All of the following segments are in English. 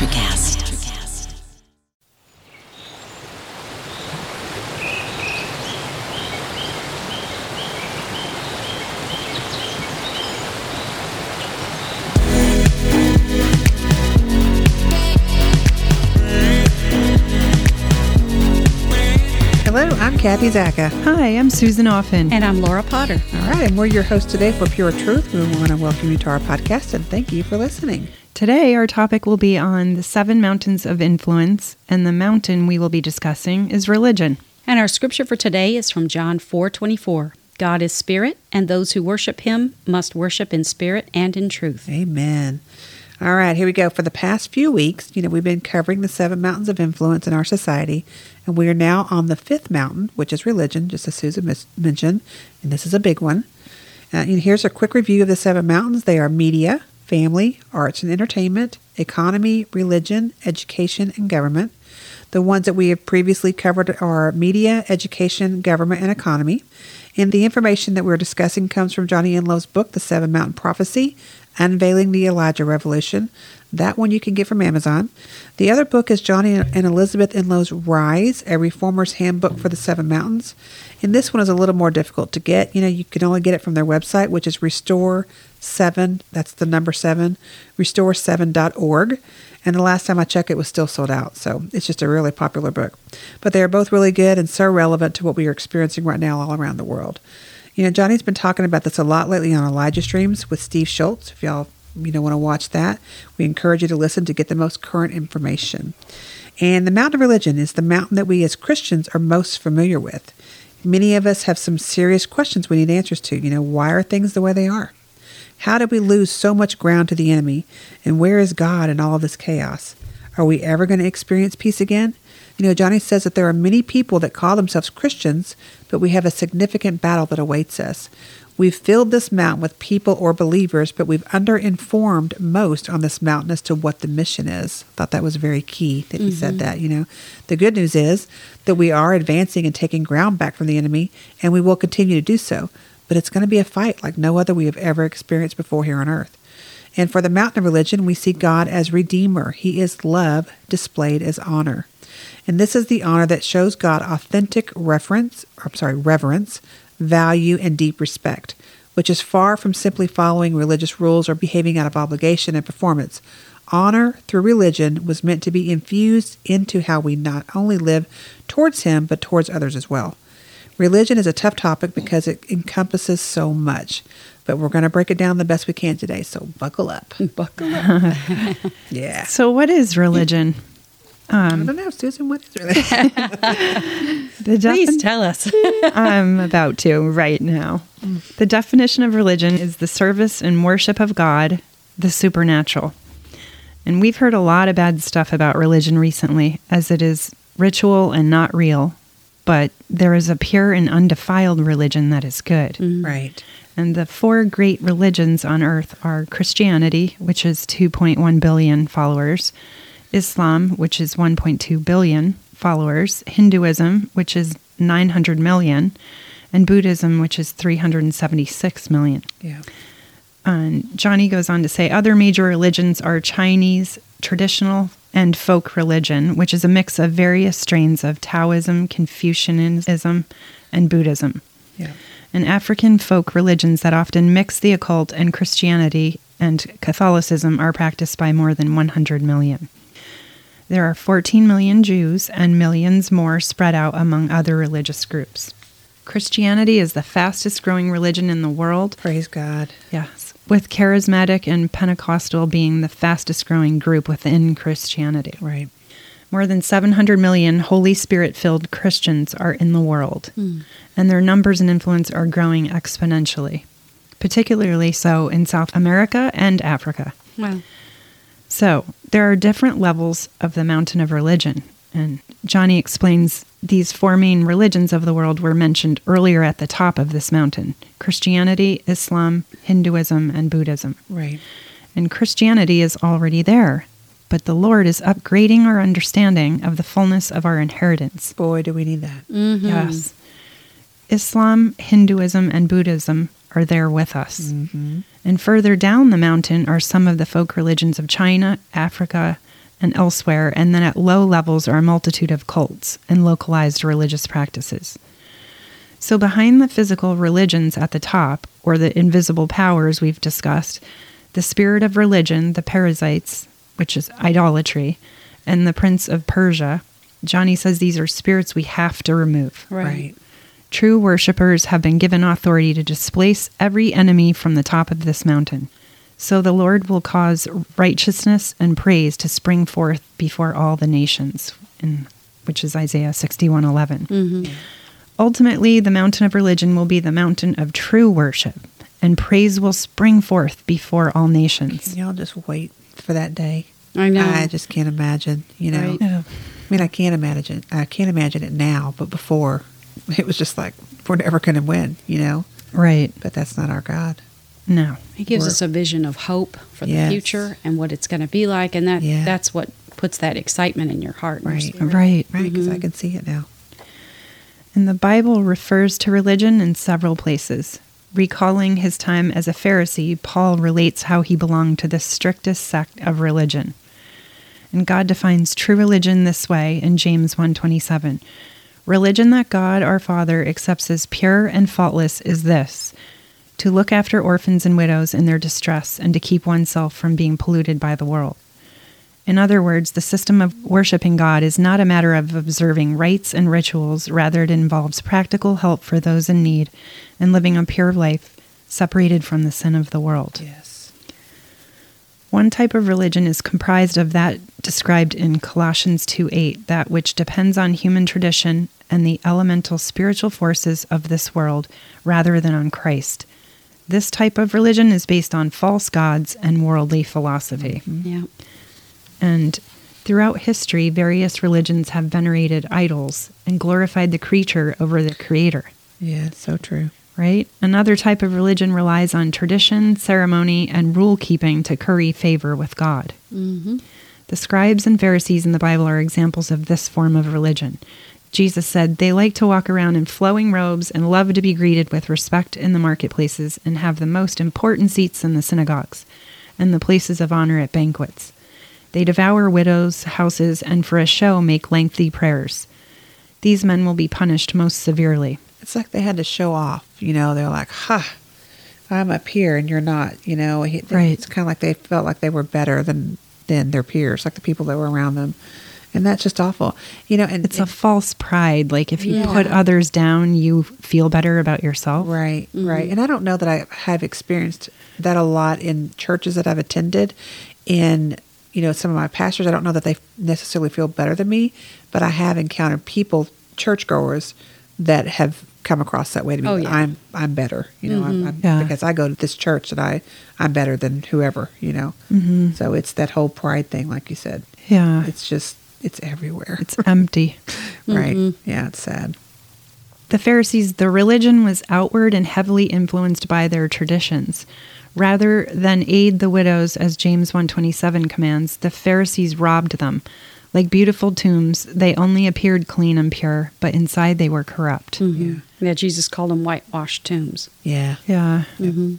Electricast. Hello, I'm Kathy Zacca. Hi, I'm Susan Offen. And I'm Laura Potter. All right, and we're your hosts today for Pure Truth. We want to welcome you to our podcast and thank you for listening. Today, our topic will be on the seven mountains of influence, and the mountain we will be discussing is religion. And our scripture for today is from John 4:24. God is spirit, and those who worship him must worship in spirit and in truth. Amen. All right, here we go. For the past few weeks, you know, we've been covering the seven mountains of influence in our society, and we are now on the fifth mountain, which is religion, just as Susan mis- mentioned, and this is a big one. Uh, and here's a quick review of the seven mountains. They are media, family, arts and entertainment, economy, religion, education, and government. The ones that we have previously covered are media, education, government, and economy. And the information that we're discussing comes from Johnny Enlow's book, The Seven Mountain Prophecy Unveiling the Elijah Revolution. That one you can get from Amazon. The other book is Johnny and Elizabeth Enlow's Rise, a reformer's handbook for the Seven Mountains. And this one is a little more difficult to get. You know, you can only get it from their website, which is Restore 7, that's the number 7, restore7.org. And the last time I checked, it was still sold out. So it's just a really popular book. But they are both really good and so relevant to what we are experiencing right now all around the world. You know, Johnny's been talking about this a lot lately on Elijah Streams with Steve Shultz. If y'all you know want to watch that, we encourage you to listen to get the most current information. And the mountain of religion is the mountain that we as Christians are most familiar with. Many of us have some serious questions we need answers to. You know, why are things the way they are? How did we lose so much ground to the enemy? And where is God in all of this chaos? Are we ever going to experience peace again? You know, Johnny says that there are many people that call themselves Christians, but we have a significant battle that awaits us. We've filled this mountain with people or believers, but we've underinformed most on this mountain as to what the mission is. I thought that was very key that he mm-hmm. said that, you know. The good news is that we are advancing and taking ground back from the enemy, and we will continue to do so. But it's going to be a fight like no other we have ever experienced before here on earth. And for the mountain of religion, we see God as Redeemer. He is love displayed as honor. And this is the honor that shows God authentic reference, I'm sorry, reverence, value, and deep respect, which is far from simply following religious rules or behaving out of obligation and performance. Honor through religion was meant to be infused into how we not only live towards Him, but towards others as well. Religion is a tough topic because it encompasses so much, but we're going to break it down the best we can today. So buckle up. Buckle up. yeah. So, what is religion? Um, I don't know, Susan. What is religion? the defin- Please tell us. I'm about to right now. The definition of religion is the service and worship of God, the supernatural. And we've heard a lot of bad stuff about religion recently, as it is ritual and not real. But there is a pure and undefiled religion that is good. Mm. Right. And the four great religions on earth are Christianity, which is 2.1 billion followers, Islam, which is 1.2 billion followers, Hinduism, which is 900 million, and Buddhism, which is 376 million. Yeah. And Johnny goes on to say other major religions are Chinese, traditional, and folk religion, which is a mix of various strains of Taoism, Confucianism, and Buddhism. Yeah. And African folk religions that often mix the occult and Christianity and Catholicism are practiced by more than 100 million. There are 14 million Jews and millions more spread out among other religious groups. Christianity is the fastest growing religion in the world. Praise God. Yes. With charismatic and Pentecostal being the fastest growing group within Christianity. Right. More than 700 million Holy Spirit filled Christians are in the world, mm. and their numbers and influence are growing exponentially, particularly so in South America and Africa. Wow. So, there are different levels of the mountain of religion, and Johnny explains these four main religions of the world were mentioned earlier at the top of this mountain Christianity, Islam, Hinduism, and Buddhism. Right. And Christianity is already there, but the Lord is upgrading our understanding of the fullness of our inheritance. Boy, do we need that. Mm-hmm. Yes. Islam, Hinduism, and Buddhism are there with us. Mm-hmm. And further down the mountain are some of the folk religions of China, Africa, and elsewhere, and then at low levels are a multitude of cults and localized religious practices. So, behind the physical religions at the top, or the invisible powers we've discussed, the spirit of religion, the parasites, which is idolatry, and the prince of Persia, Johnny says these are spirits we have to remove. Right. True worshippers have been given authority to displace every enemy from the top of this mountain. So the Lord will cause righteousness and praise to spring forth before all the nations, in, which is Isaiah 61:11. Mm-hmm. Ultimately, the mountain of religion will be the mountain of true worship, and praise will spring forth before all nations. Can y'all just wait for that day? I know. I just can't imagine. You know, Right. Yeah. I mean, I can't imagine. I can't imagine it now, but before, it was just like we're never going to win. You know, Right. but that's not our God. No. He gives us a vision of hope for the future and what it's going to be like, and that Yeah. that's what puts that excitement in your heart. and your Right. Right. Right? Because I mm-hmm. can see it now. And the Bible refers to religion in several places. Recalling his time as a Pharisee, Paul relates how he belonged to the strictest sect of religion. And God defines true religion this way in James 1:27. Religion that God our Father accepts as pure and faultless is this: to look after orphans and widows in their distress and to keep oneself from being polluted by the world. In other words, the system of worshiping God is not a matter of observing rites and rituals, rather, it involves practical help for those in need and living a pure life separated from the sin of the world. Yes. One type of religion is comprised of that described in Colossians 2 8, that which depends on human tradition and the elemental spiritual forces of this world rather than on Christ. This type of religion is based on false gods and worldly philosophy. Yeah. And throughout history, various religions have venerated idols and glorified the creature over the creator, Yeah, so true. right? Another type of religion relies on tradition, ceremony, and rule keeping to curry favor with God. Mm-hmm. The scribes and Pharisees in the Bible are examples of this form of religion. Jesus said they like to walk around in flowing robes and love to be greeted with respect in the marketplaces and have the most important seats in the synagogues and the places of honor at banquets. They devour widows' houses and for a show make lengthy prayers. These men will be punished most severely. It's like they had to show off. You know, they're like, "Ha, I'm up here and you're not." You know, He- Right. It's kind of like they felt like they were better than than their peers, like the people that were around them, and that's just awful. You know, and It's a false pride. Like if you Yeah. put others down, you feel better about yourself. Right, right. And I don't know that I have experienced that a lot in churches that I've attended. In you know, some of my pastors, I don't know that they necessarily feel better than me, but I have encountered people, churchgoers, that have come across that way to me. Oh, yeah. I'm I'm better, you know, I'm, I'm, Yeah. because I go to this church that I I'm better than whoever, you know. Mm-hmm. So it's that whole pride thing, like you said. Yeah. It's just it's everywhere, It's empty. right? Mm-hmm. Yeah, it's sad. The Pharisees, the religion was outward and heavily influenced by their traditions. Rather than aid the widows as James 127 commands, the Pharisees robbed them. Like beautiful tombs, they only appeared clean and pure, but inside they were corrupt. Mm-hmm. Yeah. yeah, Jesus called them whitewashed tombs. Yeah, Yeah. Mm-hmm.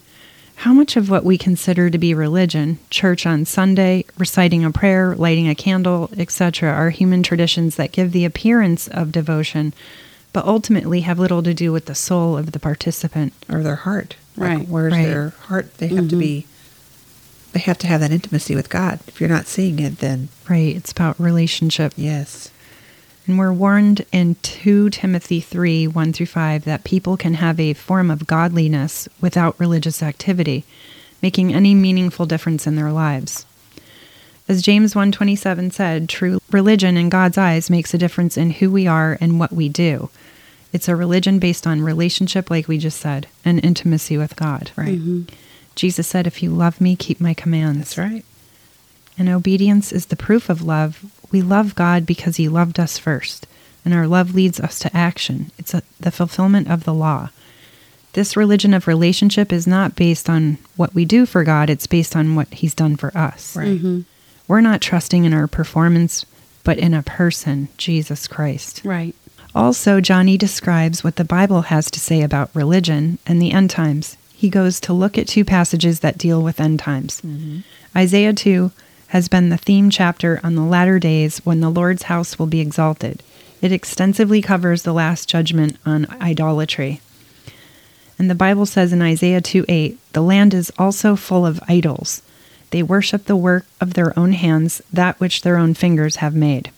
How much of what we consider to be religion, church on Sunday, reciting a prayer, lighting a candle, etc., are human traditions that give the appearance of devotion, but ultimately have little to do with the soul of the participant? or their heart. Like, Right. where's Right. their heart? They have to mm-hmm. be. They have to have that intimacy with God. If you're not seeing it, then Right, it's about relationship. yes, And we're warned in 2 Timothy 3 1 through 5 that people can have a form of godliness without religious activity, making any meaningful difference in their lives. As James 1:27 said, true religion in God's eyes makes a difference in who we are and what we do. It's a religion based on relationship like we just said, and intimacy with God. right. Mm-hmm. Jesus said, "If you love me, keep my commands." That's right. And obedience is the proof of love. We love God because He loved us first, and our love leads us to action. It's a, the fulfillment of the law. This religion of relationship is not based on what we do for God, it's based on what He's done for us. Right. Mm-hmm. We're not trusting in our performance, but in a person, Jesus Christ. Right. Also, Johnny describes what the Bible has to say about religion and the end times. He goes to look at two passages that deal with end times. Mm-hmm. Isaiah 2 has been the theme chapter on the latter days when the Lord's house will be exalted. It extensively covers the last judgment on idolatry. And the Bible says in Isaiah 2 8, the land is also full of idols. They worship the work of their own hands, that which their own fingers have made.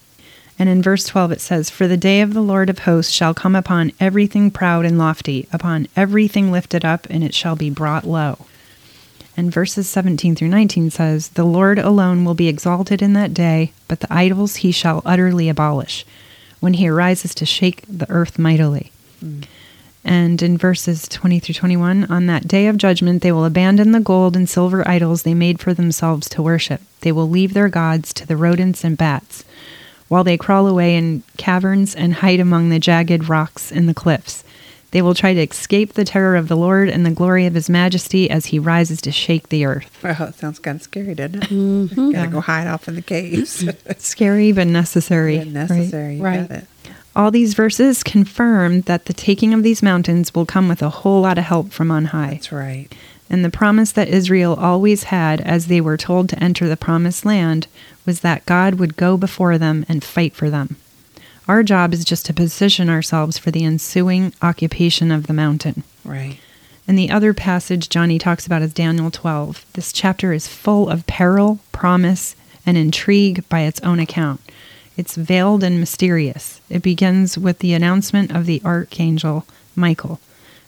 And in verse 12 it says, For the day of the Lord of hosts shall come upon everything proud and lofty, upon everything lifted up, and it shall be brought low. And verses 17 through 19 says, The Lord alone will be exalted in that day, but the idols he shall utterly abolish, when he arises to shake the earth mightily. Mm. And in verses 20 through 21, on that day of judgment, they will abandon the gold and silver idols they made for themselves to worship. They will leave their gods to the rodents and bats, while they crawl away in caverns and hide among the jagged rocks in the cliffs. They will try to escape the terror of the Lord and the glory of his majesty as he rises to shake the earth. Well, it sounds kind of scary, doesn't it? Mm-hmm. Gotta go hide off in the caves. scary but necessary. But necessary, right? right. All these verses confirm that the taking of these mountains will come with a whole lot of help from on high. That's right. And the promise that Israel always had as they were told to enter the promised land was that God would go before them and fight for them. Our job is just to position ourselves for the ensuing occupation of the mountain. Right. And the other passage Johnny talks about is Daniel 12. This chapter is full of peril, promise, and intrigue by its own account. It's veiled and mysterious. It begins with the announcement of the archangel Michael.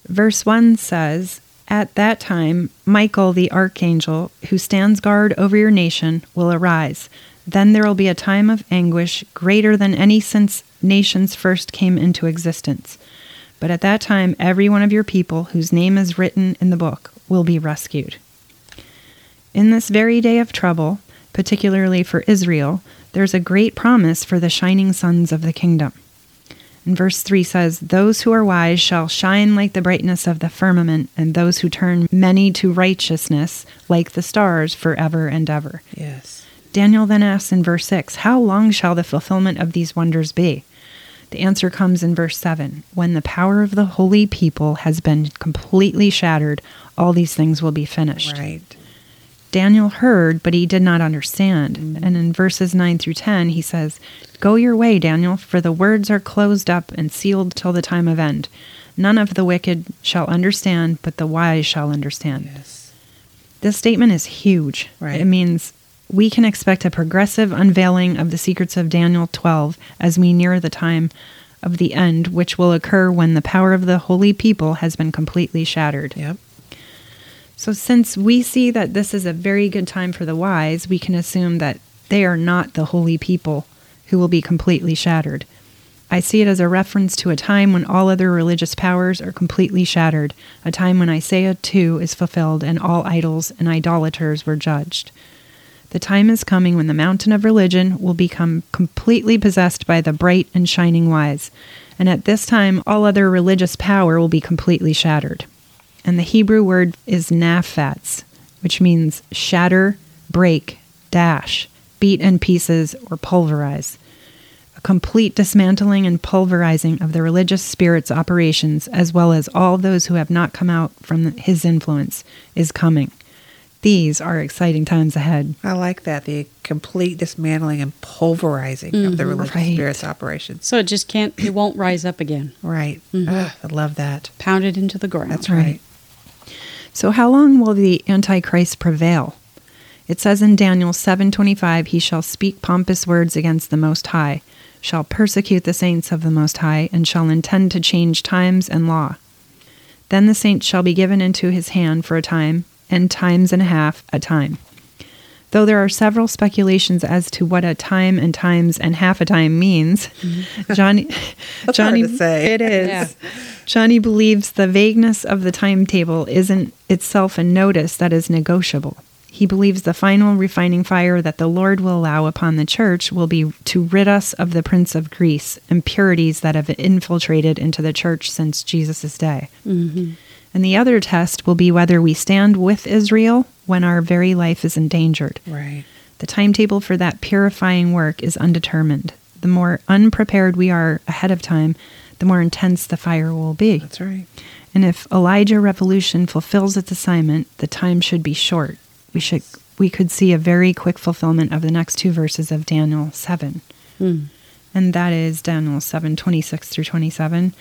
Verse 1 says, At that time, Michael the archangel, who stands guard over your nation, will arise then there will be a time of anguish greater than any since nations first came into existence. But at that time, every one of your people whose name is written in the book will be rescued. In this very day of trouble, particularly for Israel, there's a great promise for the shining sons of the kingdom. And verse 3 says, Those who are wise shall shine like the brightness of the firmament, and those who turn many to righteousness like the stars forever and ever. Yes. Daniel then asks in verse 6, How long shall the fulfillment of these wonders be? The answer comes in verse 7 When the power of the holy people has been completely shattered, all these things will be finished. Right. Daniel heard, but he did not understand. Mm-hmm. And in verses 9 through 10, he says, Go your way, Daniel, for the words are closed up and sealed till the time of end. None of the wicked shall understand, but the wise shall understand. Yes. This statement is huge. Right. It means we can expect a progressive unveiling of the secrets of Daniel 12 as we near the time of the end, which will occur when the power of the holy people has been completely shattered. Yep. So, since we see that this is a very good time for the wise, we can assume that they are not the holy people who will be completely shattered. I see it as a reference to a time when all other religious powers are completely shattered, a time when Isaiah 2 is fulfilled and all idols and idolaters were judged. The time is coming when the mountain of religion will become completely possessed by the bright and shining wise, and at this time all other religious power will be completely shattered. And the Hebrew word is naphatz, which means shatter, break, dash, beat in pieces, or pulverize. A complete dismantling and pulverizing of the religious spirit's operations, as well as all those who have not come out from his influence, is coming. These are exciting times ahead. I like that the complete dismantling and pulverizing mm-hmm. of the mm-hmm. religious right. spirit's operations. So it just can't, it won't rise up again. Right. Mm-hmm. Ugh, I love that. Pounded into the ground. That's right. So how long will the Antichrist prevail? It says in Daniel 7:25, he shall speak pompous words against the Most High, shall persecute the saints of the Most High, and shall intend to change times and law. Then the saints shall be given into his hand for a time, and times and a half a time. Though there are several speculations as to what a time and times and half a time means, mm-hmm. Johnny, Johnny, it is. Yeah. Johnny believes the vagueness of the timetable isn't itself a notice that is negotiable. He believes the final refining fire that the Lord will allow upon the church will be to rid us of the prince of Greece, impurities that have infiltrated into the church since Jesus' day. Mm-hmm. And the other test will be whether we stand with Israel when our very life is endangered. Right. The timetable for that purifying work is undetermined. The more unprepared we are ahead of time, the more intense the fire will be. That's right. And if Elijah Revolution fulfills its assignment, the time should be short. We should we could see a very quick fulfillment of the next two verses of Daniel 7. Mm. And that is Daniel 7 26 through 27.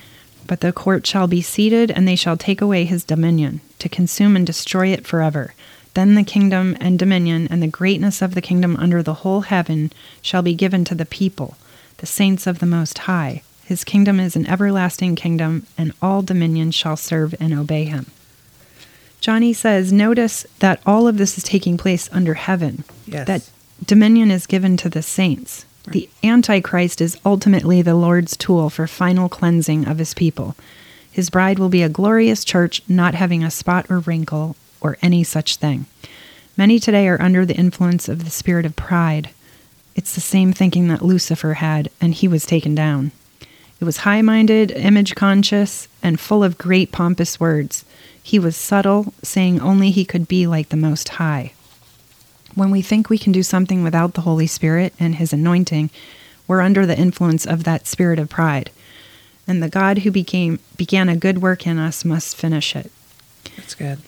But the court shall be seated, and they shall take away his dominion, to consume and destroy it forever. Then the kingdom and dominion and the greatness of the kingdom under the whole heaven shall be given to the people, the saints of the Most High. His kingdom is an everlasting kingdom, and all dominions shall serve and obey him. Johnny says, notice that all of this is taking place under heaven. Yes. That dominion is given to the saints. The Antichrist is ultimately the Lord's tool for final cleansing of his people. His bride will be a glorious church, not having a spot or wrinkle or any such thing. Many today are under the influence of the spirit of pride. It's the same thinking that Lucifer had, and he was taken down. It was high minded, image conscious, and full of great pompous words. He was subtle, saying only he could be like the Most High. When we think we can do something without the Holy Spirit and His anointing, we're under the influence of that spirit of pride. And the God who became, began a good work in us must finish it. That's good.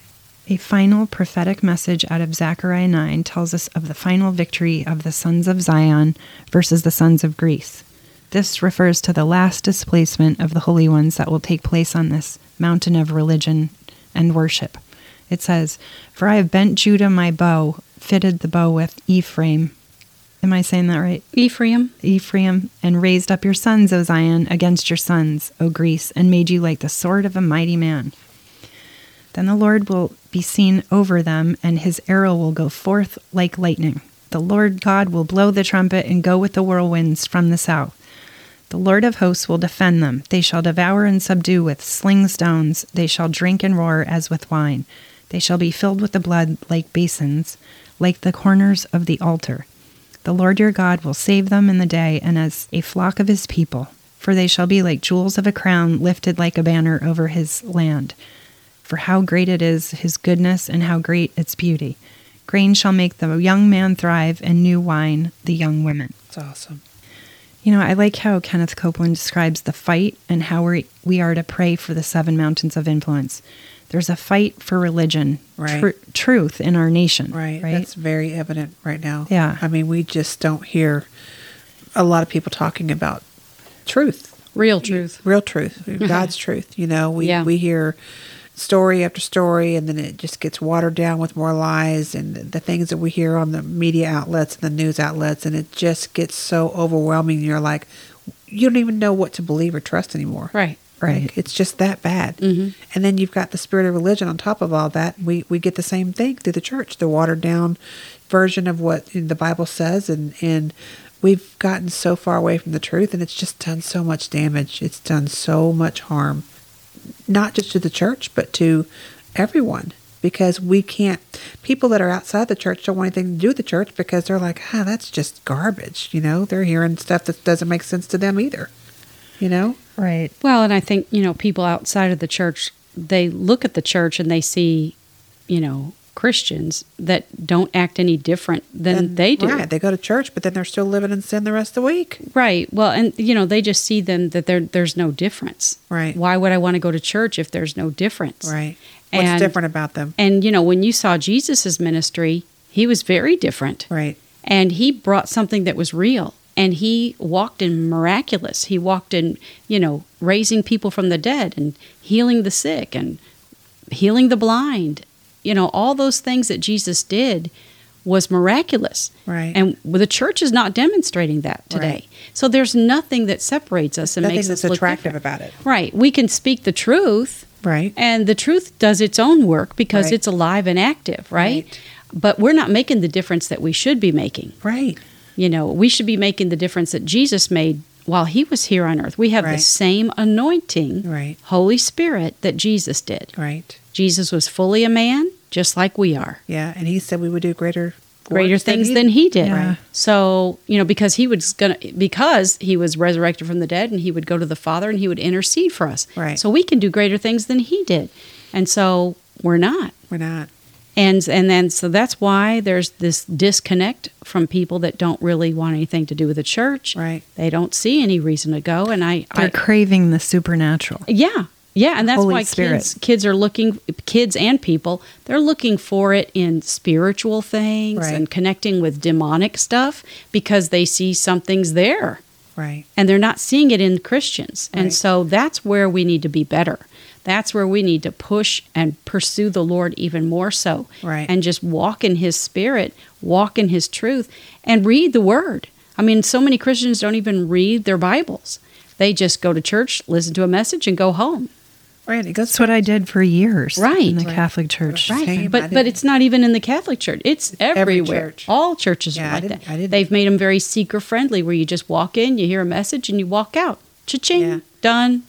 A final prophetic message out of Zechariah 9 tells us of the final victory of the sons of Zion versus the sons of Greece. This refers to the last displacement of the holy ones that will take place on this mountain of religion and worship. It says, For I have bent Judah my bow, fitted the bow with Ephraim. Am I saying that right? Ephraim, Ephraim, and raised up your sons, O Zion, against your sons, O Greece, and made you like the sword of a mighty man. Then the Lord will be seen over them, and his arrow will go forth like lightning. The Lord God will blow the trumpet and go with the whirlwinds from the south. The Lord of hosts will defend them. They shall devour and subdue with sling stones. They shall drink and roar as with wine. They shall be filled with the blood like basins, like the corners of the altar. The Lord your God will save them in the day, and as a flock of his people. For they shall be like jewels of a crown lifted like a banner over his land. For how great it is his goodness, and how great its beauty. Grain shall make the young man thrive, and new wine the young women. It's awesome. You know, I like how Kenneth Copeland describes the fight and how we we are to pray for the seven mountains of influence. There's a fight for religion, Right. tru- truth in our nation. Right. Right. That's very evident right now. Yeah. I mean, we just don't hear a lot of people talking about truth, real truth. real truth, God's truth. You know, we Yeah. we hear story after story, and then it just gets watered down with more lies and the, the things that we hear on the media outlets and the news outlets, and it just gets so overwhelming. You're like, you don't even know what to believe or trust anymore. Right. Right. Like, it's just that bad. Mhm. And then you've got the spirit of religion on top of all that. We we get the same thing through the church, the watered down version of what the Bible says, and and we've gotten so far away from the truth, and it's just done so much damage. It's done so much harm, not just to the church, but to everyone. Because we can't, people that are outside the church don't want anything to do with the church because they're like, ah, that's just garbage. You know, they're hearing stuff that doesn't make sense to them either. You know? Right. Well, and I think, you know, people outside of the church, they look at the church and they see, you know, Christians that don't act any different than And- they do. Right. They go to church, but then they're still living in sin the rest of the week. Right. Well, and you know, they just see then that there there's no difference. Right. Why would I want to go to church if there's no difference? Right. What's And- different about them? And you know, when you saw Jesus's ministry, he was very different. Right. And he brought something that was real. And he walked in miraculous. He walked in, you know, raising people from the dead and healing the sick and healing the blind. You know, all those things that Jesus did was miraculous. Right. And the church is not demonstrating that today. Right. So there's nothing that separates us and Nothing makes us look attractive different. about it. Right. We can speak the truth, Right. and the truth does its own work because Right. it's alive and active, right? Right. But we're not making the difference that we should be making. Right. You know, we should be making the difference that Jesus made while he was here on earth. We have the same anointing, Right. Holy Spirit, that Jesus did. Right. Jesus was fully a man, just like we are. Yeah. And he said we would do greater Greater things than he did. Yeah. So, you know, because he was gonna because he was resurrected from the dead and he would go to the Father and he would intercede for us. Right. So we can do greater things than he did. And so we're not. We're not. And and then so that's why there's this disconnect from people that don't really want anything to do with the church. Right. They don't see any reason to go. And I, They're I craving the supernatural. yeah, Yeah, and that's Holy why Spirit. kids kids are looking kids and people they're looking for it in spiritual things Right. and connecting with demonic stuff because they see something's there Right. and they're not seeing it in Christians. And Right. so that's where we need to be better. That's where we need to push and pursue the Lord even more so. Right. And just walk in his spirit, walk in his truth, and read the word. I mean, so many Christians don't even read their Bibles. They just go to church, listen to a message, and go home. Right. That's what I did for years Right. in the Right. Catholic Church. Right. Same, But but it's not even in the Catholic Church. It's every everywhere. church. All churches Yeah, are like didn't- that. I didn't- They've made them very seeker friendly, where you just walk in, you hear a message, and you walk out. Cha-ching, Yeah. done.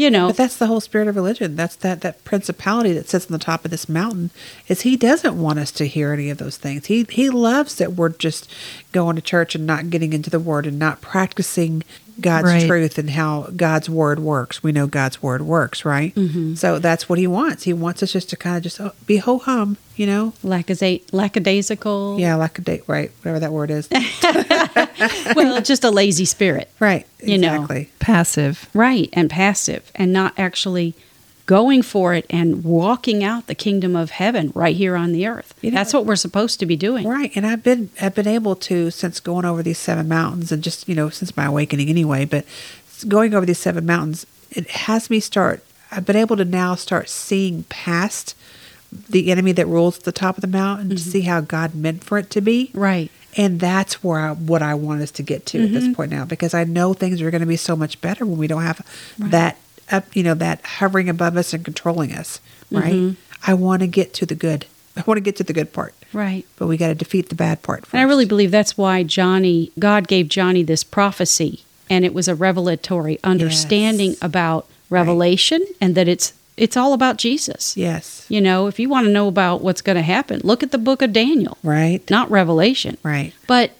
You know, But that's the whole spirit of religion. That's that that principality that sits on the top of this mountain. Is he doesn't want us to hear any of those things. He he loves that we're just going to church and not getting into the word and not practicing God's Right. truth and how God's word works. We know God's word works, right? Mm-hmm. So that's what he wants. He wants us just to kind of just oh, be ho hum, you know? Lackada- lackadaisical. Yeah, like a date, right? Whatever that word is. well, just a lazy spirit. right. You know. Passive. Right. And passive and not actually going for it and walking out the kingdom of heaven right here on the earth. You know- That's what we're supposed to be doing. Right, and I've been I've been able to since going over these seven mountains and just you know since my awakening anyway, but going over these seven mountains, it has me start. I've been able to now start seeing past the enemy that rules at the top of the mountain to mm-hmm. see how God meant for it to be. Right. And that's where I, what I want us to get to at this mm-hmm. point now, because I know things are going to be so much better when we don't have that up, you know, that hovering above us and controlling us. Right. Mm-hmm. I want to get to the good. I want to get to the good part Right. but we got to defeat the bad part. First. And I really believe that's why Johnny, God gave Johnny this prophecy, and it was a revelatory understanding Yes. about revelation, and that it's it's all about Jesus. yes, You know, if you want to know about what's going to happen, look at the book of Daniel, right, not Revelation. right, But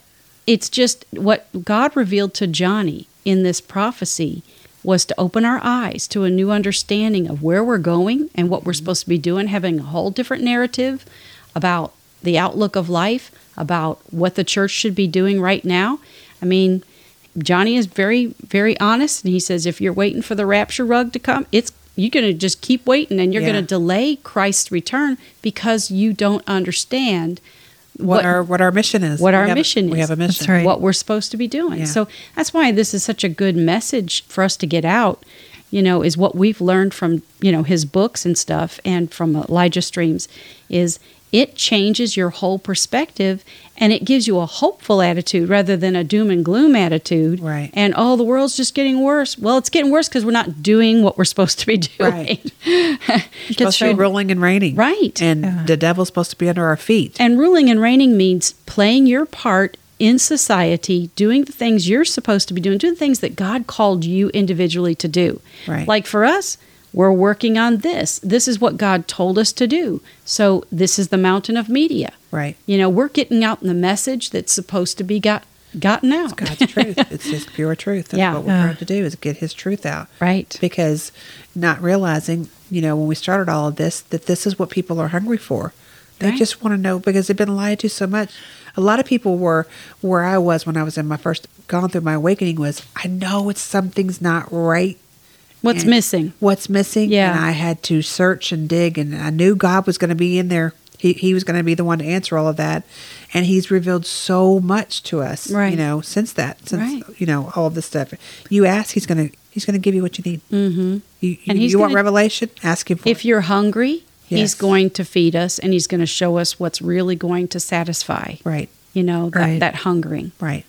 it's just what God revealed to Johnny in this prophecy was to open our eyes to a new understanding of where we're going and what we're mm-hmm. supposed to be doing, having a whole different narrative about the outlook of life, about what the church should be doing right now. I mean, Johnny is very, very honest, and he says if you're waiting for the rapture rug to come, it's you're going to just keep waiting, and you're Yeah. going to delay Christ's return because you don't understand what, our what our mission is. what We our have a- mission We is. have a mission. That's right. what we're supposed to be doing. Yeah. So that's why this is such a good message for us to get out. You know, is what we've learned from you know his books and stuff, and from Elijah Streams, is it changes your whole perspective and it gives you a hopeful attitude rather than a doom and gloom attitude. Right. And oh, the world's just getting worse. Well, it's getting worse because we're not doing what we're supposed to be doing. Right. It's supposed to be true. rolling and reigning, Right. And uh-huh. the devil's supposed to be under our feet. And ruling and reigning means playing your part in society, doing the things you're supposed to be doing, doing the things that God called you individually to do. Right. Like for us, we're working on this. This is what God told us to do. So this is the mountain of media. right, You know, we're getting out the message that's supposed to be got gotten out. God's truth. It's just pure truth. That's Yeah. what we're Yeah. trying uh. to do is get His truth out. Right. Because not realizing, you know, when we started all of this, that this is what people are hungry for. They Right. just want to know because they've been lied to so much. A lot of people were where I was when I was in my first gone through my awakening was I know it's something's not right. What's missing? What's missing? Yeah. And I had to search and dig and I knew God was going to be in there. He, he was going to be the one to answer all of that. And he's revealed so much to us, Right. you know, since that, since, Right. you know, all of this stuff. You ask, he's going to, he's going to give you what you need. Mm-hmm. You, And you, he's you want gonna- revelation? Ask him for If it. you're hungry, Yes. He's going to feed us and He's going to show us what's really going to satisfy. Right, You know, that, Right. that hungering. right,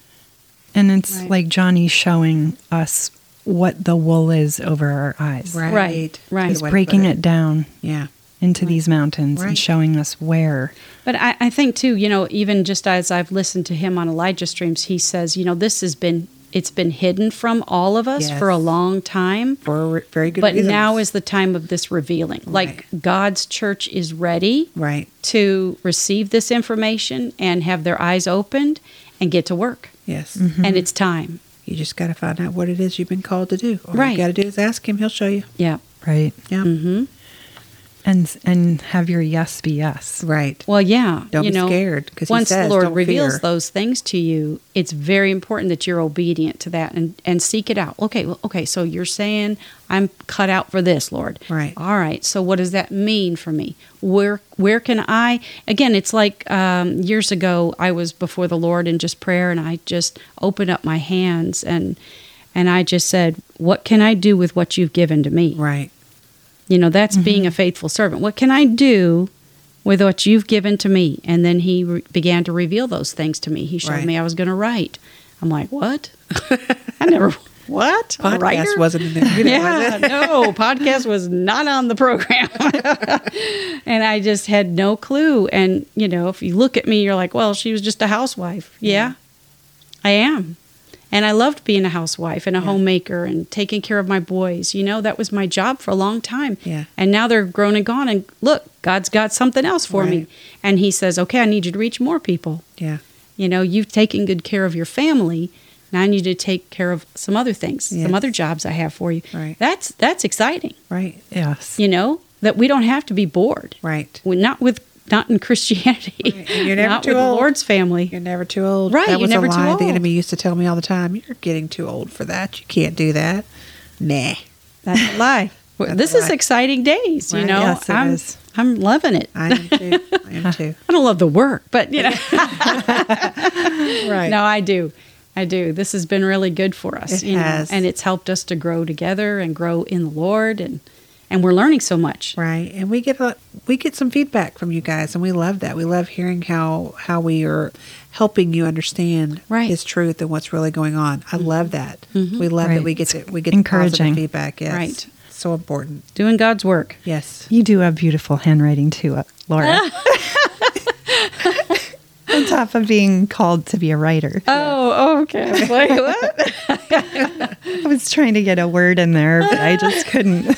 And it's Right. like Johnny showing us what the wool is over our eyes. right, Right, right. He's Good way to breaking put it down Yeah, into these mountains Right. and showing us where. But I, I think too, you know, even just as I've listened to him on Elijah streams, he says, you know, this has been it's been hidden from all of us Yes. for a long time. for a re- very good But reasons. now is the time of this revealing. Like God's church is ready right. to receive this information and have their eyes opened and get to work. Yes, mm-hmm. And it's time. You just got to find out what it is you've been called to do. All Right. you got to do is ask him; he'll show you. Yeah. Right. Yeah. hmm and and have your yes be yes. Right. Well, yeah. Don't you be know, scared, 'cause he once says, the Lord reveals fear." those things to you, it's very important that you're obedient to that and, and seek it out. Okay, well, okay. So you're saying I'm cut out for this, Lord. Right. All right. So what does that mean for me? Where where can I? Again, it's like um, years ago I was before the Lord in just prayer, and I just opened up my hands and and I just said, "What can I do with what you've given to me?" Right. You know, that's mm-hmm. being a faithful servant. What can I do with what you've given to me? And then he re- began to reveal those things to me. He showed Right. me I was going to write. I'm like, what? I never, what? Podcast writer? wasn't in there. Yeah, no, podcast was not on the program. and I just had no clue. And, you know, if you look at me, you're like, well, she was just a housewife. Yeah, I am. And I loved being a housewife and a homemaker and taking care of my boys. You know, that was my job for a long time. Yeah. And now they're grown and gone. And look, God's got something else for me. Right. And He says, okay, I need you to reach more people. Yeah. You know, you've taken good care of your family. Now I need you to take care of some other things, Yes. some other jobs I have for you. Right. That's that's exciting. Right. Yes. You know that we don't have to be bored. Right. We- Not with not in Christianity. Right. You're never not too with old. the Lord's family. You're never too old. Right, That you're was never a too lie the enemy used to tell me all the time. You're getting too old for that. You can't do that. Nah. That's a lie. That's this a is lie. exciting days. You know, Yes, it I'm is. I'm loving it. I am too. I am too. I don't love the work, but you know, Right. no, I do. I do. This has been really good for us. It you know, has. and it's helped us to grow together and grow in the Lord, and and we're learning so much. Right. And we get a, we get some feedback from you guys and we love that. We love hearing how how we are helping you understand Right. his truth and what's really going on. I love that. We love Right. that we get to, we get Encouraging. positive feedback. Yes. Right. So important. Doing God's work. Yes. You do have beautiful handwriting too, uh, Laura. On top of being called to be a writer. Oh, okay. Wait, what? I was trying to get a word in there, but I just couldn't.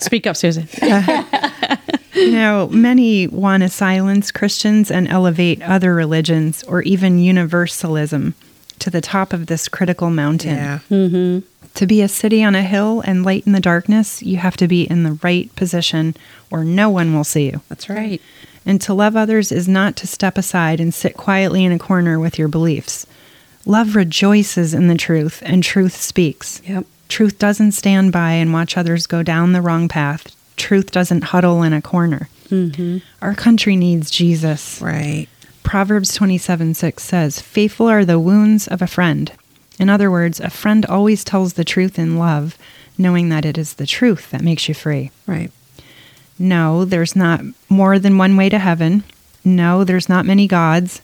Speak up, Susan. You know, many want to silence Christians and elevate other religions or even universalism to the top of this critical mountain. Yeah. Mm-hmm. To be a city on a hill and light in the darkness, you have to be in the right position or no one will see you. That's right. And to love others is not to step aside and sit quietly in a corner with your beliefs. Love rejoices in the truth, and truth speaks. Yep. Truth doesn't stand by and watch others go down the wrong path. Truth doesn't huddle in a corner. Mm-hmm. Our country needs Jesus. Right. Proverbs 27 6 says, Faithful are the wounds of a friend. In other words, a friend always tells the truth in love, knowing that it is the truth that makes you free. Right. No, there's not more than one way to heaven. No, there's not many gods.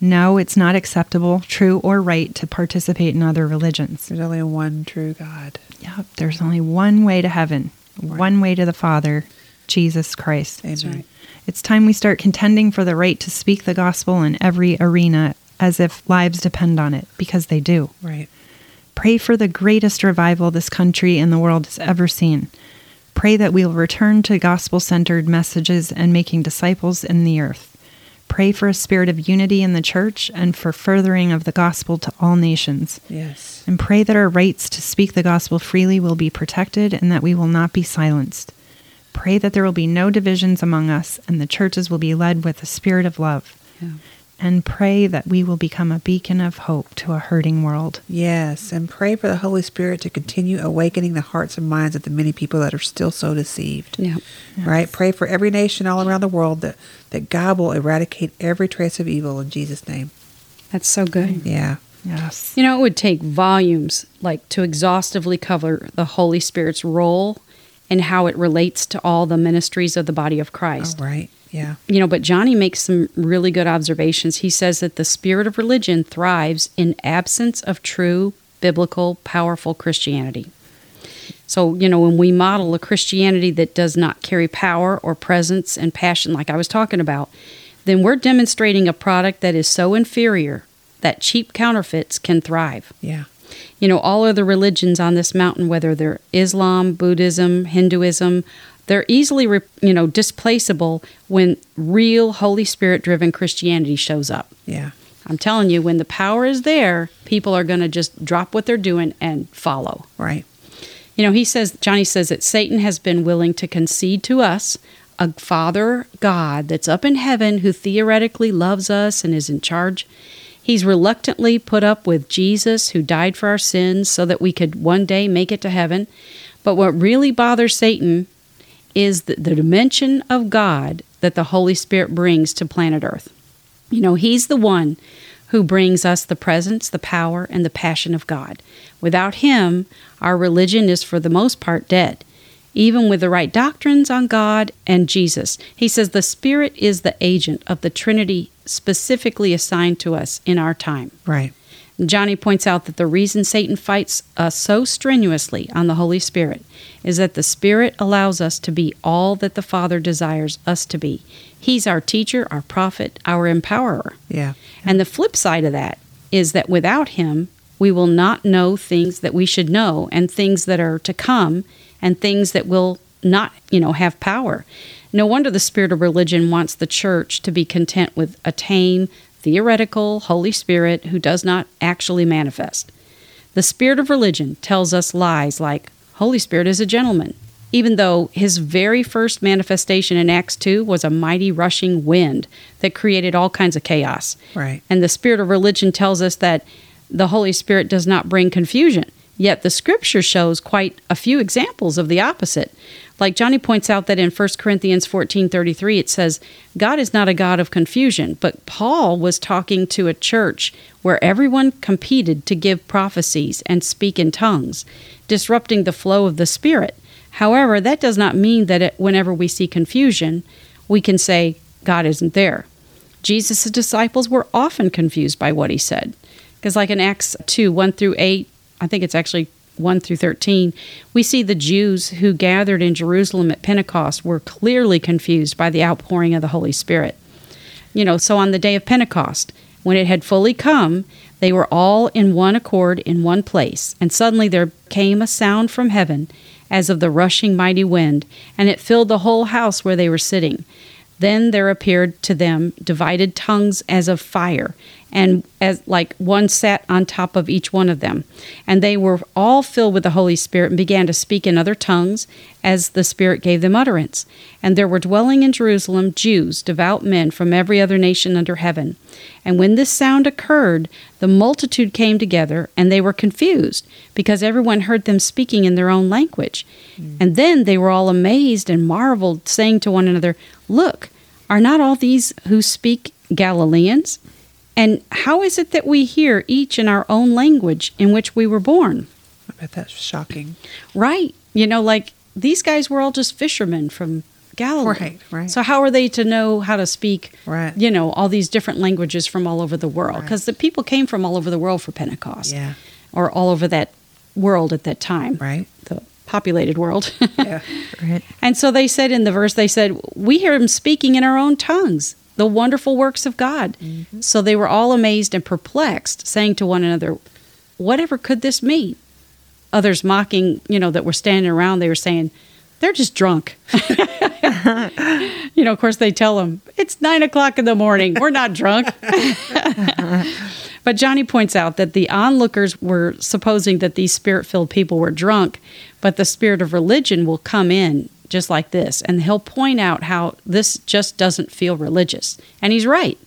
No, it's not acceptable, true, or right to participate in other religions. There's only one true God. Yep, there's only one way to heaven, one way to the Father, Jesus Christ. Amen. right. It's time we start contending for the right to speak the gospel in every arena as if lives depend on it, because they do. Right. Pray for the greatest revival this country and the world has ever seen. Pray that we will return to gospel centered messages and making disciples in the earth. Pray for a spirit of unity in the church and for furthering of the gospel to all nations. Yes. And pray that our rights to speak the gospel freely will be protected and that we will not be silenced. Pray that there will be no divisions among us and the churches will be led with a spirit of love. Yeah. And pray that we will become a beacon of hope to a hurting world. Yes. And pray for the Holy Spirit to continue awakening the hearts and minds of the many people that are still so deceived. Yeah. Right? Pray for every nation all around the world that, that God will eradicate every trace of evil in Jesus' name. That's so good. Mm-hmm. Yeah. Yes. You know, it would take volumes like to exhaustively cover the Holy Spirit's role and how it relates to all the ministries of the body of Christ. right? Yeah. You know, but Johnny makes some really good observations. He says that the spirit of religion thrives in absence of true biblical powerful Christianity. So, you know, when we model a Christianity that does not carry power or presence and passion like I was talking about, then we're demonstrating a product that is so inferior that cheap counterfeits can thrive. Yeah. You know, all other religions on this mountain, whether they're Islam, Buddhism, Hinduism, they're easily, re- you know, displaceable when real Holy Spirit driven Christianity shows up. Yeah. I'm telling you, when the power is there, people are going to just drop what they're doing and follow. Right. You know, he says, Johnny says that Satan has been willing to concede to us a Father God that's up in heaven who theoretically loves us and is in charge. He's reluctantly put up with Jesus who died for our sins so that we could one day make it to heaven. But what really bothers Satan is the, the dimension of God that the Holy Spirit brings to planet Earth. You know, He's the one who brings us the presence, the power, and the passion of God. Without Him, our religion is for the most part dead. Even with the right doctrines on God and Jesus, he says the Spirit is the agent of the Trinity specifically assigned to us in our time. Right. Johnny points out that the reason Satan fights us so strenuously on the Holy Spirit is that the Spirit allows us to be all that the Father desires us to be. He's our teacher, our prophet, our empowerer. Yeah. And the flip side of that is that without Him, we will not know things that we should know and things that are to come and things that will not, you know, have power. No wonder the spirit of religion wants the church to be content with a tame, theoretical Holy Spirit who does not actually manifest. The spirit of religion tells us lies like Holy Spirit is a gentleman, even though his very first manifestation in Acts 2 was a mighty rushing wind that created all kinds of chaos. Right. And the spirit of religion tells us that the Holy Spirit does not bring confusion. Yet the scripture shows quite a few examples of the opposite. Like Johnny points out that in 1 Corinthians 14:33 it says, "God is not a god of confusion." But Paul was talking to a church where everyone competed to give prophecies and speak in tongues, disrupting the flow of the spirit. However, that does not mean that it, whenever we see confusion, we can say God isn't there. Jesus' disciples were often confused by what he said. Because, like in Acts 2 1 through 8, I think it's actually 1 through 13, we see the Jews who gathered in Jerusalem at Pentecost were clearly confused by the outpouring of the Holy Spirit. You know, so on the day of Pentecost, when it had fully come, they were all in one accord in one place, and suddenly there came a sound from heaven as of the rushing mighty wind, and it filled the whole house where they were sitting. Then there appeared to them divided tongues as of fire, and as like one sat on top of each one of them. And they were all filled with the Holy Spirit and began to speak in other tongues as the Spirit gave them utterance. And there were dwelling in Jerusalem Jews, devout men from every other nation under heaven. And when this sound occurred, the multitude came together, and they were confused, because everyone heard them speaking in their own language. Mm. And then they were all amazed and marveled, saying to one another, Look, are not all these who speak Galileans? And how is it that we hear each in our own language in which we were born? I bet that's shocking. Right. You know, like these guys were all just fishermen from Galilee. Right, right. So how are they to know how to speak, Right. you know, all these different languages from all over the world? Right. Because the people came from all over the world for Pentecost. Yeah. Or all over that world at that time. Right. The populated world. Yeah. Right. And so they said in the verse, they said, We hear him speaking in our own tongues, the wonderful works of God. Mm-hmm. So they were all amazed and perplexed, saying to one another, Whatever could this mean? Others mocking, you know, that were standing around, they were saying, They're just drunk. you know, of course, they tell them, It's nine o'clock in the morning. We're not drunk. But Johnny points out that the onlookers were supposing that these spirit filled people were drunk, but the spirit of religion will come in just like this. And he'll point out how this just doesn't feel religious. And he's right.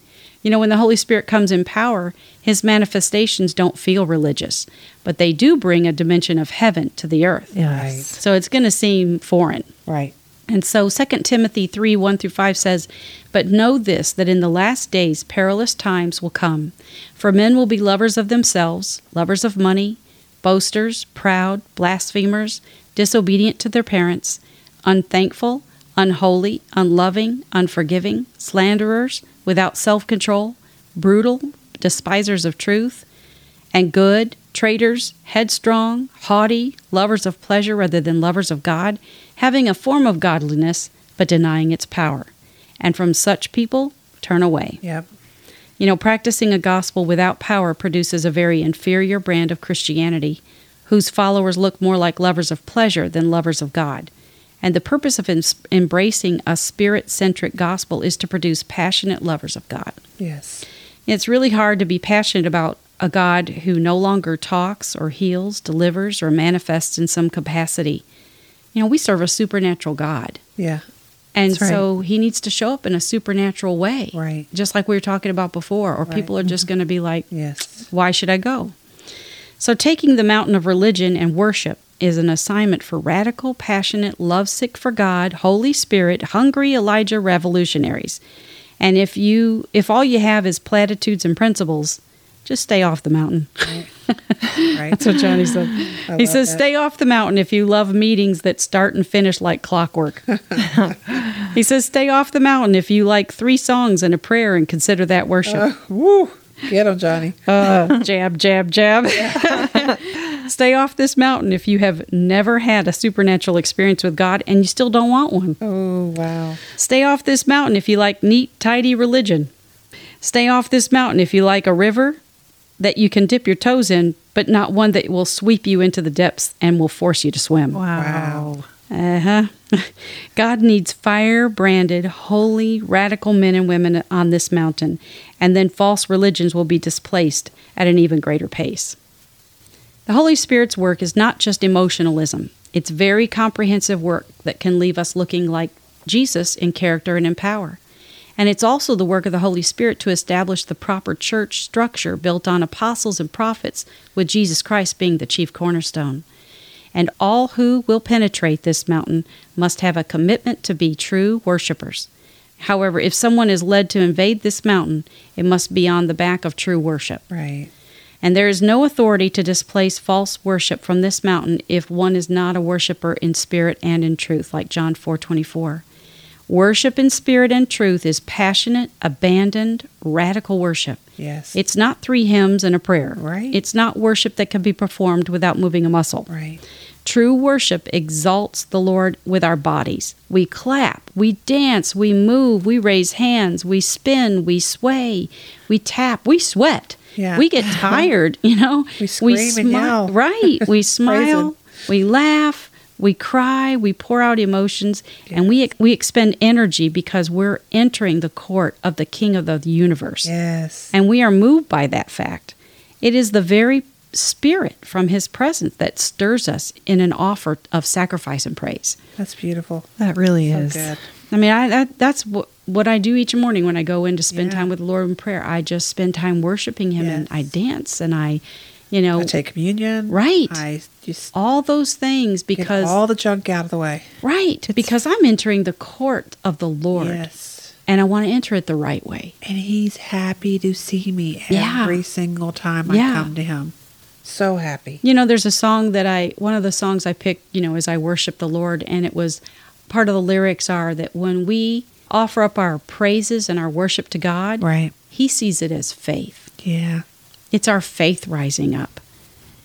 You know, when the Holy Spirit comes in power, his manifestations don't feel religious, but they do bring a dimension of heaven to the earth. Yes. So it's going to seem foreign. Right. And so 2 Timothy 3 1 through 5 says, But know this, that in the last days perilous times will come. For men will be lovers of themselves, lovers of money, boasters, proud, blasphemers, disobedient to their parents, unthankful, unholy, unloving, unforgiving, slanderers, without self control, brutal, despisers of truth, and good, traitors, headstrong, haughty, lovers of pleasure rather than lovers of God, having a form of godliness, but denying its power. And from such people, turn away. Yep. You know, practicing a gospel without power produces a very inferior brand of Christianity, whose followers look more like lovers of pleasure than lovers of God. And the purpose of ens- embracing a spirit centric gospel is to produce passionate lovers of God. Yes. It's really hard to be passionate about a God who no longer talks or heals, delivers, or manifests in some capacity. You know, we serve a supernatural God. Yeah. And right. so he needs to show up in a supernatural way. Right. Just like we were talking about before. Or Right. people are just mm-hmm. going to be like, Yes. why should I go? So, taking the mountain of religion and worship is an assignment for radical, passionate, lovesick for God, Holy Spirit, hungry Elijah revolutionaries. And if you if all you have is platitudes and principles, just stay off the mountain. Right. That's what Johnny said. I He says, that. "Stay off the mountain if you love meetings that start and finish like clockwork." he says, "Stay off the mountain if you like three songs and a prayer and consider that worship." Uh, woo. Get him, Johnny. Uh, jab, jab, jab. Stay off this mountain if you have never had a supernatural experience with God and you still don't want one. Oh, wow. Stay off this mountain if you like neat, tidy religion. Stay off this mountain if you like a river that you can dip your toes in, but not one that will sweep you into the depths and will force you to swim. Wow. Uh huh. God needs fire branded, holy, radical men and women on this mountain, and then false religions will be displaced at an even greater pace. The Holy Spirit's work is not just emotionalism, it's very comprehensive work that can leave us looking like Jesus in character and in power. And it's also the work of the Holy Spirit to establish the proper church structure built on apostles and prophets, with Jesus Christ being the chief cornerstone and all who will penetrate this mountain must have a commitment to be true worshippers. However, if someone is led to invade this mountain, it must be on the back of true worship. Right. And there is no authority to displace false worship from this mountain if one is not a worshiper in spirit and in truth, like John 4:24. Worship in spirit and truth is passionate, abandoned, radical worship. Yes. It's not three hymns and a prayer. Right. It's not worship that can be performed without moving a muscle. right. True worship exalts the Lord with our bodies. We clap, we dance, we move, we raise hands, we spin, we sway, we tap, we sweat. Yeah. We get tired, you know. We scream and yell. Right. We smile, we laugh, we cry, we pour out emotions, and we we expend energy because we're entering the court of the King of the universe. Yes. And we are moved by that fact. It is the very spirit from his presence that stirs us in an offer of sacrifice and praise. That's beautiful. That really So is. good. I mean, I, that, that's what, what I do each morning when I go in to spend Yeah. time with the Lord in prayer. I just spend time worshiping him and I dance and I, you know, I take communion. Right. I just all those things get because, all the junk out of the way. right, because I'm entering the court of the Lord Yes. and I want to enter it the right way. And he's happy to see me Yeah. every single time I Yeah. come to him. So happy. You know, there's a song that I, one of the songs I picked, you know, as I worship the Lord, and it was part of the lyrics are that when we offer up our praises and our worship to God, Right. He sees it as faith. Yeah. It's our faith rising up.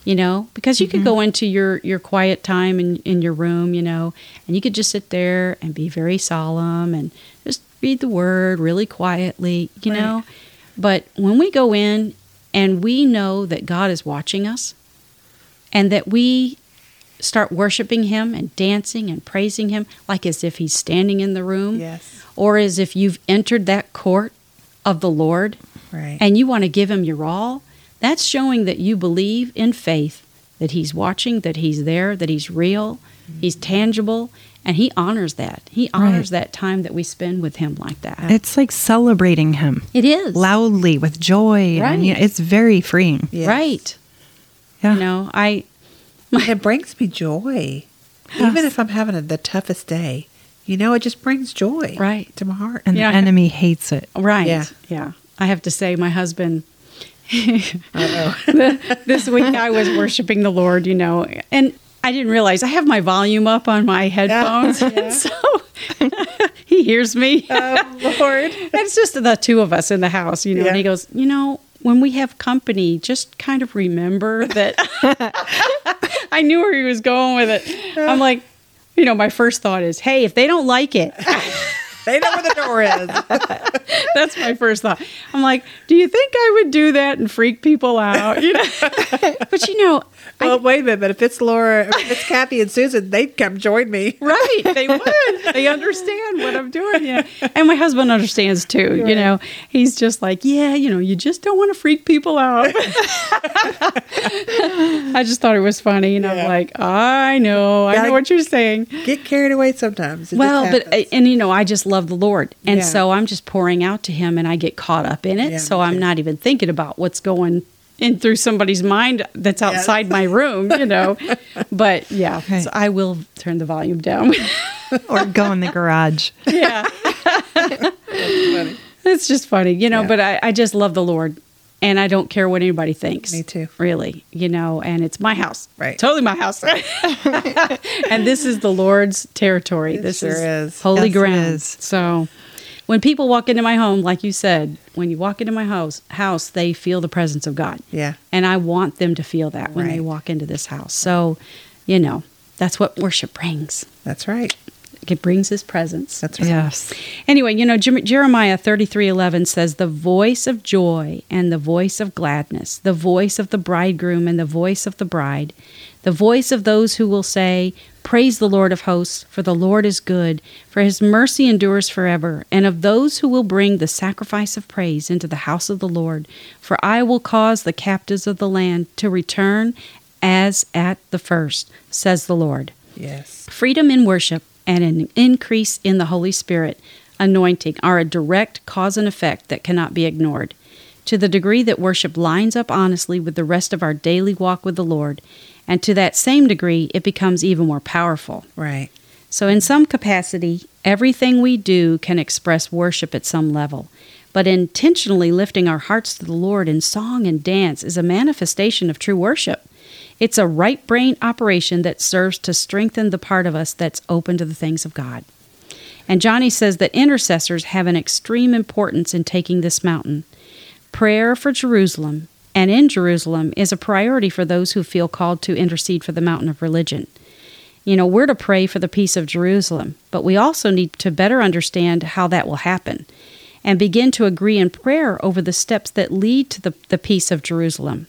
You know, because you could go mm-hmm. into your, your quiet time in, in your room, you know, and you could just sit there and be very solemn and just read the word really quietly, you Right. know. But when we go in and we know that God is watching us and that we start worshiping Him and dancing and praising Him like as if He's standing in the room Yes. or as if you've entered that court of the Lord Right. and you want to give him your all, that's showing that you believe in faith that he's watching, that he's there, that he's real, he's mm-hmm. tangible, and he honors that. He honors that time that we spend with him like that. It's like celebrating him It is. loudly with joy. Right. And, you know, it's very freeing. Yes. Right. Yeah. You know, I it brings me joy. Even if I'm having a, the toughest day, you know, it just brings joy Right. to my heart. And Yeah. the enemy hates it. right. Yeah. Yeah. I have to say my husband Uh-oh. this week I was worshiping the Lord, you know, and I didn't realize I have my volume up on my headphones. Yeah. so he hears me. oh, Lord. it's just the two of us in the house, you know. Yeah. And he goes, you know, when we have company, just kind of remember that. I knew where he was going with it. I'm like, you know, my first thought is, hey, if they don't like it, They know where the door is. That's my first thought. I'm like, do you think I would do that and freak people out? You know, but you know, Well, wait a minute, but if it's Laura, if it's Kathy and Susan, they'd come join me. right? They would. They understand what I'm doing. Yeah, and my husband understands too. You know, he's just like, yeah, you know, you just don't want to freak people out. I just thought it was funny, and Yeah. I'm like, I know, I know what you're saying. Get carried away sometimes. It Well, but and you know, I just love the Lord, and Yeah. so I'm just pouring out to Him, and I get caught up in it. Yeah, so I'm too. not even thinking about what's going in through somebody's mind that's Yes. outside my room, you know. but yeah, Right. so I will turn the volume down. or go in the garage. yeah, funny. it's just funny, you know. Yeah. But I, I just love the Lord, and I don't care what anybody thinks. Me too. Really, you know. And it's my house, Right. Totally my house. and this is the Lord's territory. It this sure is, is. holy Yes, ground. is. So, when people walk into my home, like you said, when you walk into my house, house, they feel the presence of God. Yeah. And I want them to feel that when they walk into this house. So, you know, that's what worship brings. That's right. It brings His presence. That's right. Yes. Anyway, you know, Jer- Jeremiah 33:11 says the voice of joy and the voice of gladness, the voice of the bridegroom and the voice of the bride, the voice of those who will say, "Praise the Lord of hosts, for the Lord is good, for his mercy endures forever," and of those who will bring the sacrifice of praise into the house of the Lord, for I will cause the captives of the land to return as at the first, says the Lord Yes. freedom in worship and an increase in the Holy Spirit anointing are a direct cause and effect that cannot be ignored. To the degree that worship lines up honestly with the rest of our daily walk with the Lord, and to that same degree, it becomes even more powerful. Right. So, in some capacity, everything we do can express worship at some level. But intentionally lifting our hearts to the Lord in song and dance is a manifestation of true worship. It's a right brain operation that serves to strengthen the part of us that's open to the things of God. And Johnny says that intercessors have an extreme importance in taking this mountain. Prayer for Jerusalem and in Jerusalem is a priority for those who feel called to intercede for the mountain of religion. You know, we're to pray for the peace of Jerusalem, but we also need to better understand how that will happen and begin to agree in prayer over the steps that lead to the, the peace of Jerusalem.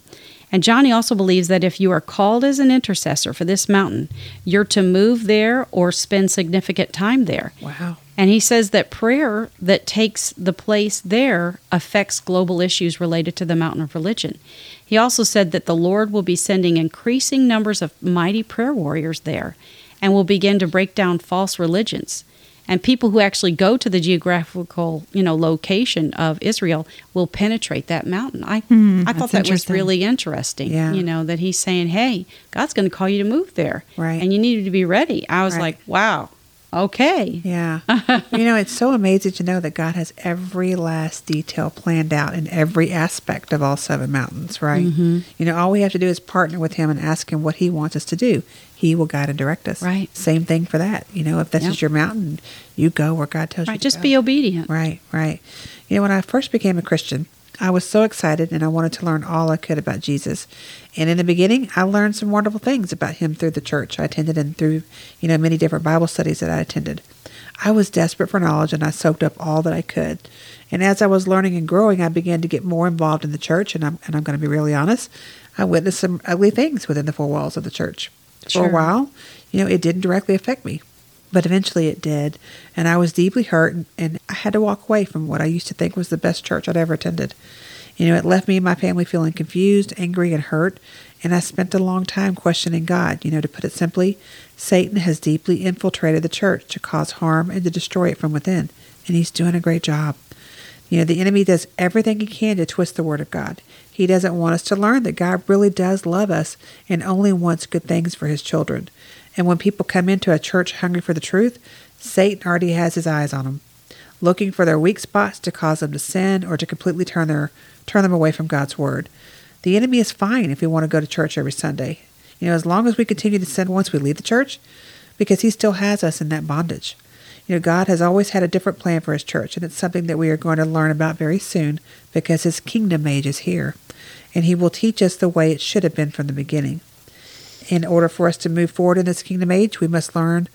And Johnny also believes that if you are called as an intercessor for this mountain, you're to move there or spend significant time there. Wow. And he says that prayer that takes the place there affects global issues related to the mountain of religion. He also said that the Lord will be sending increasing numbers of mighty prayer warriors there and will begin to break down false religions. And people who actually go to the geographical, you know, location of Israel will penetrate that mountain. I Hmm, I thought that was really interesting. Yeah. You know, that he's saying, Hey, God's gonna call you to move there. Right. And you needed to be ready. I was Right. like, Wow, okay. Yeah. you know, it's so amazing to know that God has every last detail planned out in every aspect of all seven mountains, right? Mm-hmm. You know, all we have to do is partner with Him and ask Him what He wants us to do. He will guide and direct us. Right. Same thing for that. You know, if this Yep. is your mountain, you go where God tells you Right, to just go. be obedient. Right, right. You know, when I first became a Christian, I was so excited and I wanted to learn all I could about Jesus. And in the beginning, I learned some wonderful things about him through the church I attended and through, you know, many different Bible studies that I attended. I was desperate for knowledge and I soaked up all that I could. And as I was learning and growing, I began to get more involved in the church. And I'm, and I'm going to be really honest, I witnessed some ugly things within the four walls of the church. For a while, you know, it didn't directly affect me. But eventually it did, and I was deeply hurt, and, I had to walk away from what I used to think was the best church I'd ever attended. You know, it left me and my family feeling confused, angry, and hurt, and I spent a long time questioning God. You know, to put it simply, Satan has deeply infiltrated the church to cause harm and to destroy it from within, and he's doing a great job. You know, the enemy does everything he can to twist the word of God. He doesn't want us to learn that God really does love us and only wants good things for his children. And when people come into a church hungry for the truth, Satan already has his eyes on them, looking for their weak spots to cause them to sin or to completely turn their turn them away from God's word. The enemy is fine if we want to go to church every Sunday. You know, as long as we continue to sin once we leave the church, because he still has us in that bondage. You know, God has always had a different plan for his church, and it's something that we are going to learn about very soon because his kingdom age is here. And he will teach us the way it should have been from the beginning. In order for us to move forward in this kingdom age, we must learn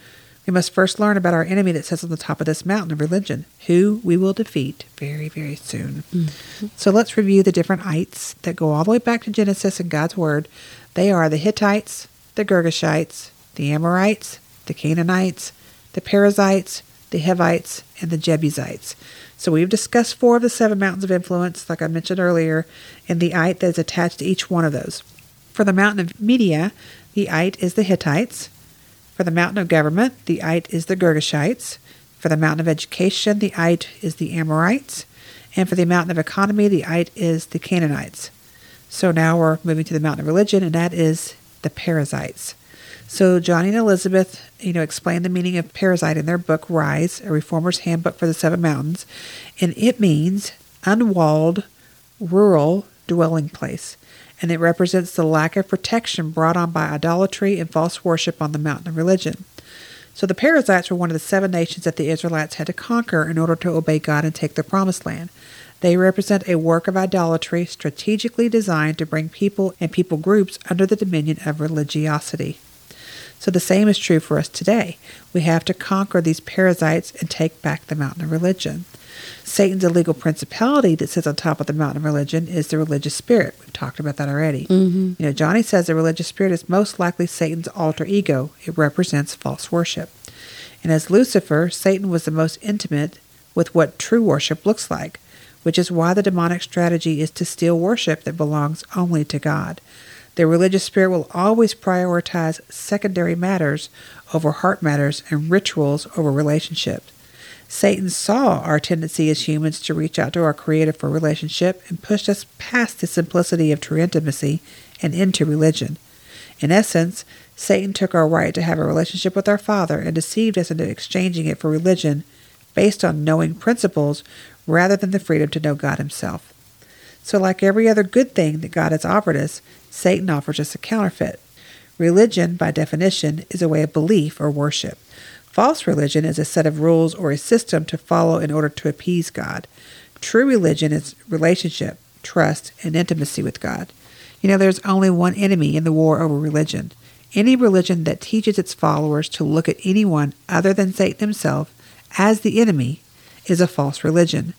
We must first learn about our enemy that sits on the top of this mountain of religion, who we will defeat very, very soon. Mm-hmm. So let's review the different ites that go all the way back to Genesis and God's Word. They are the Hittites, the Girgashites, the Amorites, the Canaanites, the Perizzites, the Hivites, and the Jebusites. So we've discussed four of the seven mountains of influence, like I mentioned earlier, and the ite that is attached to each one of those. For the mountain of Media, the ite is the Hittites. For the mountain of government, the ite is the Girgashites. For the mountain of education, the ite is the Amorites. And for the mountain of economy, the ite is the Canaanites. So now we're moving to the mountain of religion, and that is the Perizzites. So Johnny and Elizabeth, you know, explain the meaning of Perizzite in their book Rise, a reformer's handbook for the seven mountains, and it means unwalled, rural dwelling place, and it represents the lack of protection brought on by idolatry and false worship on the mountain of religion. So the Perizzites were one of the seven nations that the Israelites had to conquer in order to obey God and take the promised land. They represent a work of idolatry strategically designed to bring people and people groups under the dominion of religiosity. So the same is true for us today. We have to conquer these Perizzites and take back the mountain of religion. Satan's illegal principality that sits on top of the mountain of religion is the religious spirit. We've talked about that already. Mm-hmm. You know, Johnny says the religious spirit is most likely Satan's alter ego. It represents false worship. And as Lucifer, Satan was the most intimate with what true worship looks like, which is why the demonic strategy is to steal worship that belongs only to God. The religious spirit will always prioritize secondary matters over heart matters and rituals over relationships. Satan saw our tendency as humans to reach out to our Creator for relationship and pushed us past the simplicity of true intimacy and into religion. In essence, Satan took our right to have a relationship with our Father and deceived us into exchanging it for religion based on knowing principles rather than the freedom to know God Himself. So, like every other good thing that God has offered us, Satan offers us a counterfeit. Religion, by definition, is a way of belief or worship. False religion is a set of rules or a system to follow in order to appease God. True religion is relationship, trust, and intimacy with God. You know, there's only one enemy in the war over religion. Any religion that teaches its followers to look at anyone other than Satan himself as the enemy is a false religion.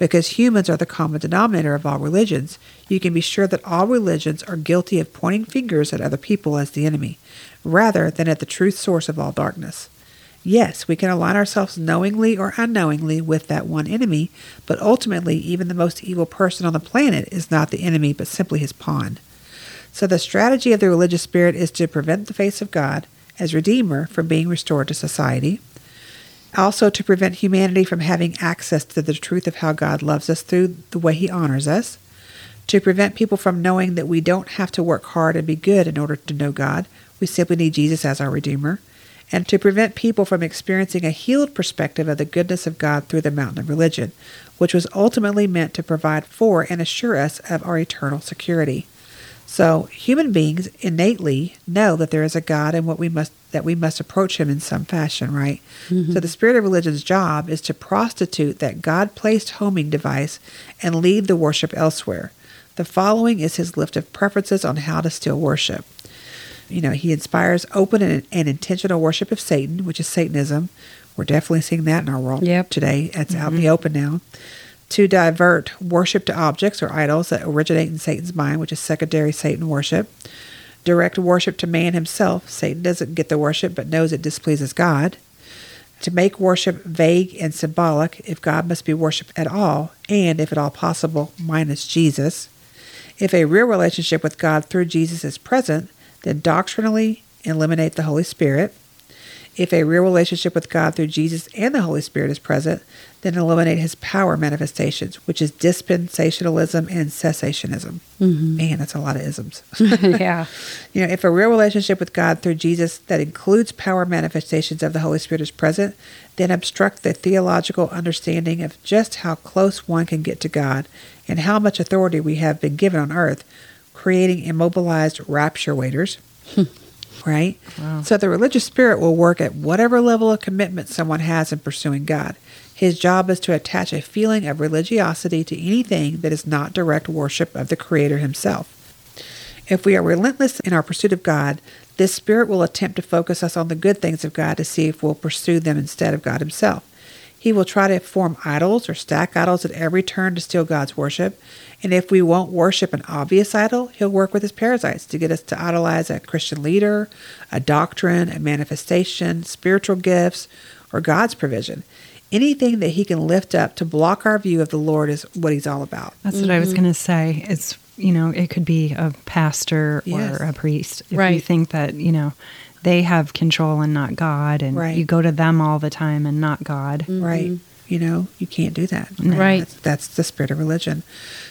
Because humans are the common denominator of all religions, you can be sure that all religions are guilty of pointing fingers at other people as the enemy, rather than at the true source of all darkness. Yes, we can align ourselves knowingly or unknowingly with that one enemy, but ultimately, even the most evil person on the planet is not the enemy, but simply his pawn. So, the strategy of the religious spirit is to prevent the face of God as Redeemer from being restored to society, also to prevent humanity from having access to the truth of how God loves us through the way He honors us, to prevent people from knowing that we don't have to work hard and be good in order to know God. We simply need Jesus as our Redeemer and to prevent people from experiencing a healed perspective of the goodness of God through the mountain of religion, which was ultimately meant to provide for and assure us of our eternal security. So, human beings innately know that there is a God and what we must that we must approach him in some fashion, right? Mm-hmm. So the spirit of religion's job is to prostitute that God-placed homing device and lead the worship elsewhere. The following is his list of preferences on how to steal worship you know, he inspires open and, and, intentional worship of Satan, which is Satanism. We're definitely seeing that in our world yep. today. It's mm-hmm. out in the open now. To divert worship to objects or idols that originate in Satan's mind, which is secondary Satan worship. Direct worship to man himself. Satan doesn't get the worship but knows it displeases God. To make worship vague and symbolic, if God must be worshiped at all, and if at all possible, minus Jesus. If a real relationship with God through Jesus is present, then doctrinally eliminate the Holy Spirit. If a real relationship with God through Jesus and the Holy Spirit is present, then eliminate his power manifestations, which is dispensationalism and cessationism. Mm-hmm. Man, that's a lot of isms. yeah. You know, if a real relationship with God through Jesus that includes power manifestations of the Holy Spirit is present, then obstruct the theological understanding of just how close one can get to God and how much authority we have been given on earth creating immobilized rapture waiters. Hmm. right? Wow. So the religious spirit will work at whatever level of commitment someone has in pursuing God. His job is to attach a feeling of religiosity to anything that is not direct worship of the Creator Himself. If we are relentless in our pursuit of God, This spirit will attempt to focus us on the good things of God to see if we'll pursue them instead of God Himself. He will try to form idols or stack idols at every turn to steal God's worship. And if we won't worship an obvious idol, he'll work with his parasites to get us to idolize a Christian leader, a doctrine, a manifestation, spiritual gifts, or God's provision. Anything that he can lift up to block our view of the Lord is what he's all about. That's what I was mm-hmm. going to say. It's, you know, it could be a pastor Yes. or a priest. If you think that, you know, they have control and not God, and Right. you go to them all the time and not God. Mm-hmm. Right. You know, you can't do that. Right. That's, that's the spirit of religion.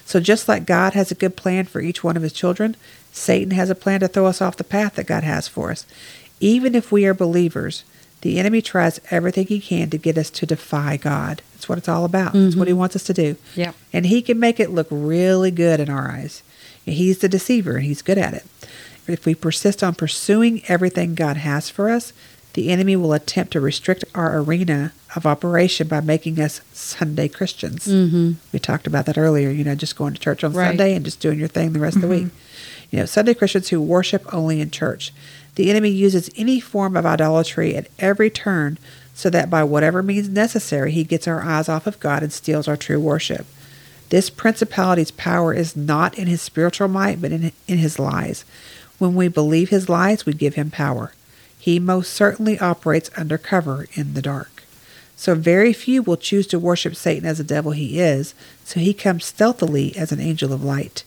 So just like God has a good plan for each one of his children, Satan has a plan to throw us off the path that God has for us. Even if we are believers, the enemy tries everything he can to get us to defy God. That's what it's all about. That's what he mm-hmm. wants us to do. Yeah. And he can make it look really good in our eyes. He's the deceiver and he's good at it. If we persist on pursuing everything God has for us, the enemy will attempt to restrict our arena of operation by making us Sunday Christians. Mm-hmm. We talked about that earlier, you know, just going to church on Right. Sunday and just doing your thing the rest of the week. You know, Sunday Christians who worship only in church. The enemy uses any form of idolatry at every turn so that by whatever means necessary, he gets our eyes off of God and steals our true worship. This principality's power is not in his spiritual might, but in, in his lies. When we believe his lies, we give him power. He most certainly operates undercover in the dark. So very few will choose to worship Satan as the devil he is, so he comes stealthily as an angel of light.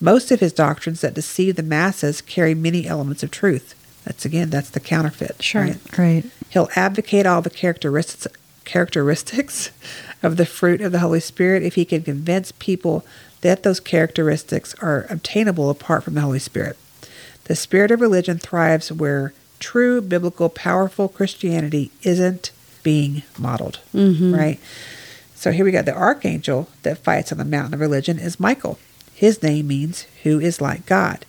Most of his doctrines that deceive the masses carry many elements of truth. That's again, that's the counterfeit. Sure. right? Right. He'll advocate all the characteristics characteristics of the fruit of the Holy Spirit if he can convince people that those characteristics are obtainable apart from the Holy Spirit. The spirit of religion thrives where true biblical powerful Christianity isn't being modeled, mm-hmm. right? So here we got The archangel that fights on the mountain of religion is Michael. His name means who is like God.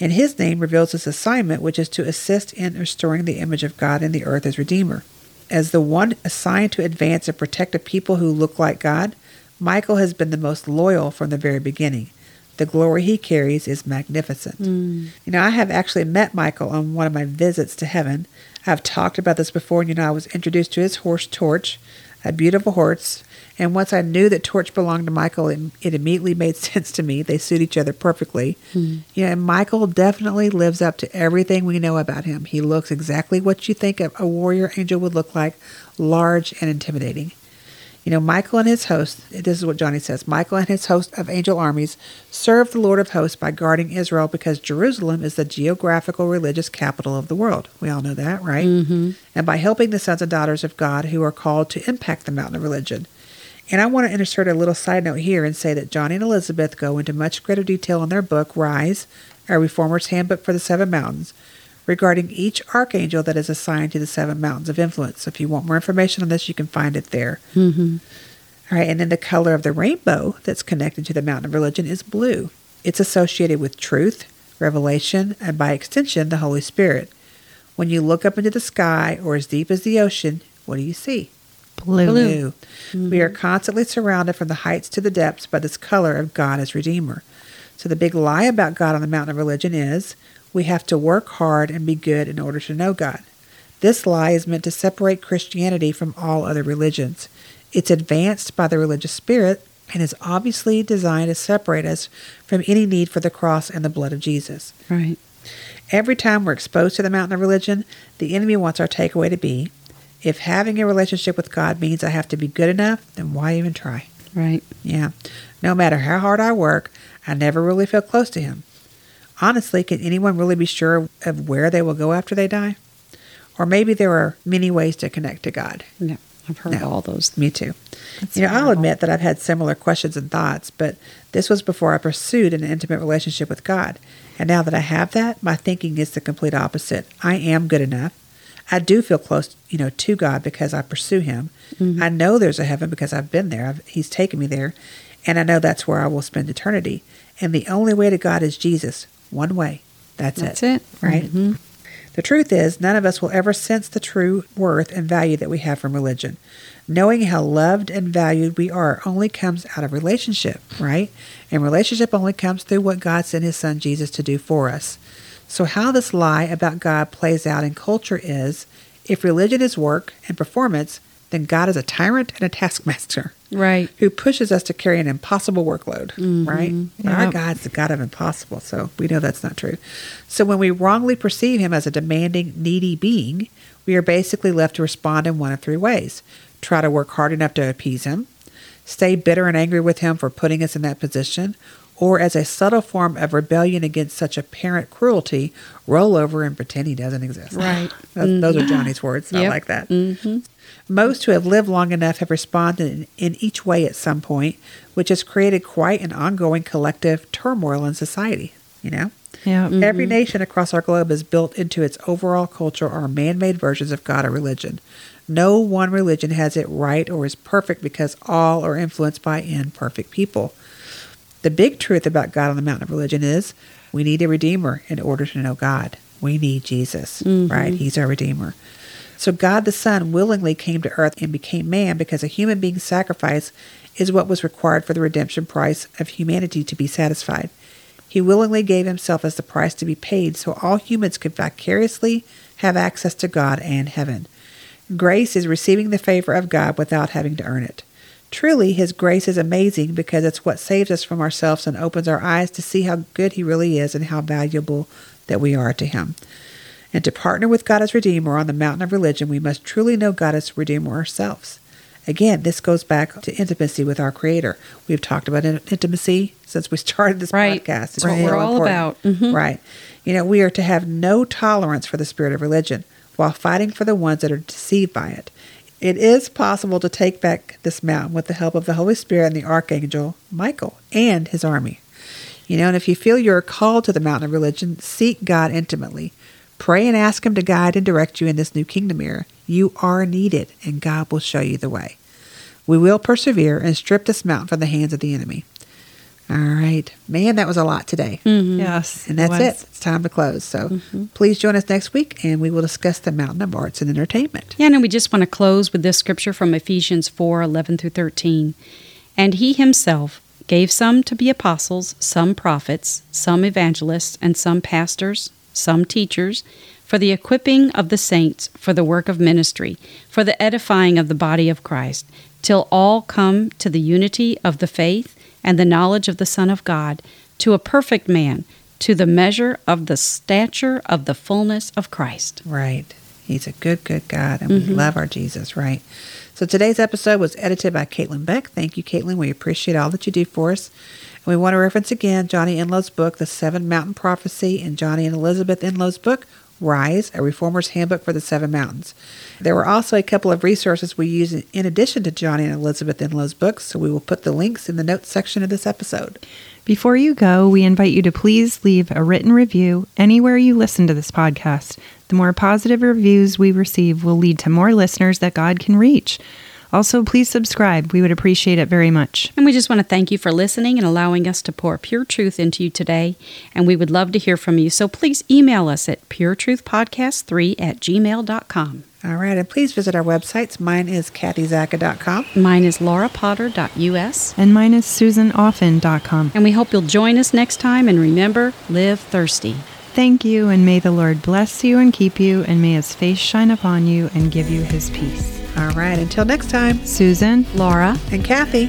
And his name reveals his assignment, which is to assist in restoring the image of God in the earth as Redeemer. As the one assigned to advance and protect a people who look like God, Michael has been the most loyal from the very beginning. The glory he carries is magnificent. Mm. You know, I have actually met Michael on one of my visits to heaven. I've talked about this before, and you know, I was introduced to his horse Torch, a beautiful horse. And once I knew that Torch belonged to Michael, it, it immediately made sense to me. They suit each other perfectly. Hmm. You know, and Michael definitely lives up to everything we know about him. He looks exactly what you think a warrior angel would look like large and intimidating. You know, Michael and his host, this is what Johnny says Michael and his host of angel armies serve the Lord of hosts by guarding Israel because Jerusalem is the geographical religious capital of the world. We all know that, right? Mm-hmm. And by helping the sons and daughters of God who are called to impact the mountain of religion. And I want to insert a little side note here and say that Johnny and Elizabeth go into much greater detail in their book, Rise, a Reformer's Handbook for the Seven Mountains, regarding each archangel that is assigned to the seven mountains of influence. So if you want more information on this, you can find it there. Mm-hmm. All right, and then the color of the rainbow that's connected to the mountain of religion is blue. It's associated with truth, revelation, and by extension, the Holy Spirit. When you look up into the sky or as deep as the ocean, what do you see? Blue. Blue. We are constantly surrounded from the heights to the depths by this color of God as Redeemer. So the big lie about God on the mountain of religion is we have to work hard and be good in order to know God. This lie is meant to separate Christianity from all other religions. It's advanced by the religious spirit and is obviously designed to separate us from any need for the cross and the blood of Jesus. Right. Every time we're exposed to the mountain of religion, the enemy wants our takeaway to be if having a relationship with God means I have to be good enough, then why even try? Right. Yeah. No matter how hard I work, I never really feel close to Him. Honestly, can anyone really be sure of where they will go after they die? Or maybe there are many ways to connect to God. No, I've heard No. all those. Me too. you know, I'll admit that I've had similar questions and thoughts, but this was before I pursued an intimate relationship with God. And now that I have that, my thinking is the complete opposite. I am good enough. I do feel close, you know, to God because I pursue Him. Mm-hmm. I know there's a heaven because I've been there. I've, he's taken me there, and I know that's where I will spend eternity. And the only way to God is Jesus. One way. That's, That's it. That's it. Right. Mhm. The truth is, none of us will ever sense the true worth and value that we have from religion. Knowing how loved and valued we are only comes out of relationship, right? And relationship only comes through what God sent His Son Jesus to do for us. So, how this lie about God plays out in culture is if religion is work and performance, then God is a tyrant and a taskmaster Right. who pushes us to carry an impossible workload, mm-hmm. right? But Our Yep. God's the God of impossible, so we know that's not true. So when we wrongly perceive him as a demanding, needy being, we are basically left to respond in one of three ways. Try to work hard enough to appease him, stay bitter and angry with him for putting us in that position, or as a subtle form of rebellion against such apparent cruelty, roll over and pretend he doesn't exist. Right. Those, those are mm. Johnny's words. I like that. Mm-hmm. Most who have lived long enough have responded in, in each way at some point, which has created quite an ongoing collective turmoil in society. You know, Yeah. every mm-hmm. nation across our globe is built into its overall culture are man-made versions of God or religion. No one religion has it right or is perfect because all are influenced by imperfect people. The big truth about God on the mountain of religion is we need a redeemer in order to know God. We need Jesus, mm-hmm. right? He's our redeemer. So God the Son willingly came to earth and became man because a human being's sacrifice is what was required for the redemption price of humanity to be satisfied. He willingly gave himself as the price to be paid so all humans could vicariously have access to God and heaven. Grace is receiving the favor of God without having to earn it. Truly, His grace is amazing because it's what saves us from ourselves and opens our eyes to see how good He really is and how valuable that we are to Him. And to partner with God as Redeemer on the mountain of religion, we must truly know God as Redeemer ourselves. Again, this goes back to intimacy with our Creator. We've talked about in- intimacy since we started this Right. podcast. It's Right. real We're all important. about. Mhm. Right. You know, we are to have no tolerance for the spirit of religion while fighting for the ones that are deceived by it. It is possible to take back this mountain with the help of the Holy Spirit and the Archangel Michael and his army. You know, and if you feel you're called to the mountain of religion, seek God intimately. Pray and ask Him to guide and direct you in this new kingdom era. You are needed, and God will show you the way. We will persevere and strip this mountain from the hands of the enemy. All right. Man, that was a lot today. Mm-hmm. Yes. And that's was. it. It's time to close. So mm-hmm. please join us next week and we will discuss the mountain of arts and entertainment. Yeah, and we just want to close with this scripture from Ephesians 4 11 through 13. And he himself gave some to be apostles, some prophets, some evangelists, and some pastors, some teachers, for the equipping of the saints, for the work of ministry, for the edifying of the body of Christ, till all come to the unity of the faith and the knowledge of the Son of God, to a perfect man, to the measure of the stature of the fullness of Christ. Right. He's a good, good God, and we mm-hmm. love our Jesus, right? So today's episode was edited by Caitlin Beck. Thank you, Caitlin. We appreciate all that you do for us. And we want to reference again Johnny Enlow's book, The Seven Mountain Prophecy, and Johnny and Elizabeth Enlow's book, Rise, a Reformer's Handbook for the Seven Mountains. There were also a couple of resources we use in addition to Johnny and Elizabeth Enlow's books, so we will put the links in the notes section of this episode. Before you go, we invite you to please leave a written review anywhere you listen to this podcast. The more positive reviews we receive will lead to more listeners that God can reach. Also, please subscribe. We would appreciate it very much. And we just want to thank you for listening and allowing us to pour pure truth into you today. And we would love to hear from you. So please email us at puretruthpodcast3 at gmail.com. All right, and please visit our websites. Mine is kathyzacca.com. Mine is laurapotter.us. And mine is susanoffen.com. And we hope you'll join us next time. And remember, live thirsty. Thank you, and may the Lord bless you and keep you, and may his face shine upon you and give you his peace. All right, until next time, Susan, Laura. and Kathy.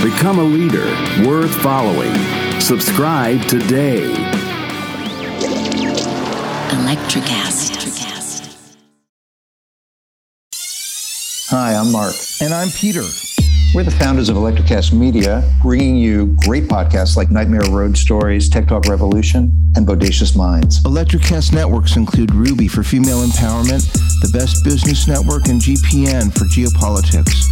Become a leader worth following. Subscribe today. Electricast. Hi, I'm Mark. And I'm Peter. We're the founders of Electrocast Media, bringing you great podcasts like Nightmare Road Stories, Tech Talk Revolution, and Bodacious Minds. Electrocast networks include Ruby for female empowerment, the Best Business Network, and GPN for geopolitics.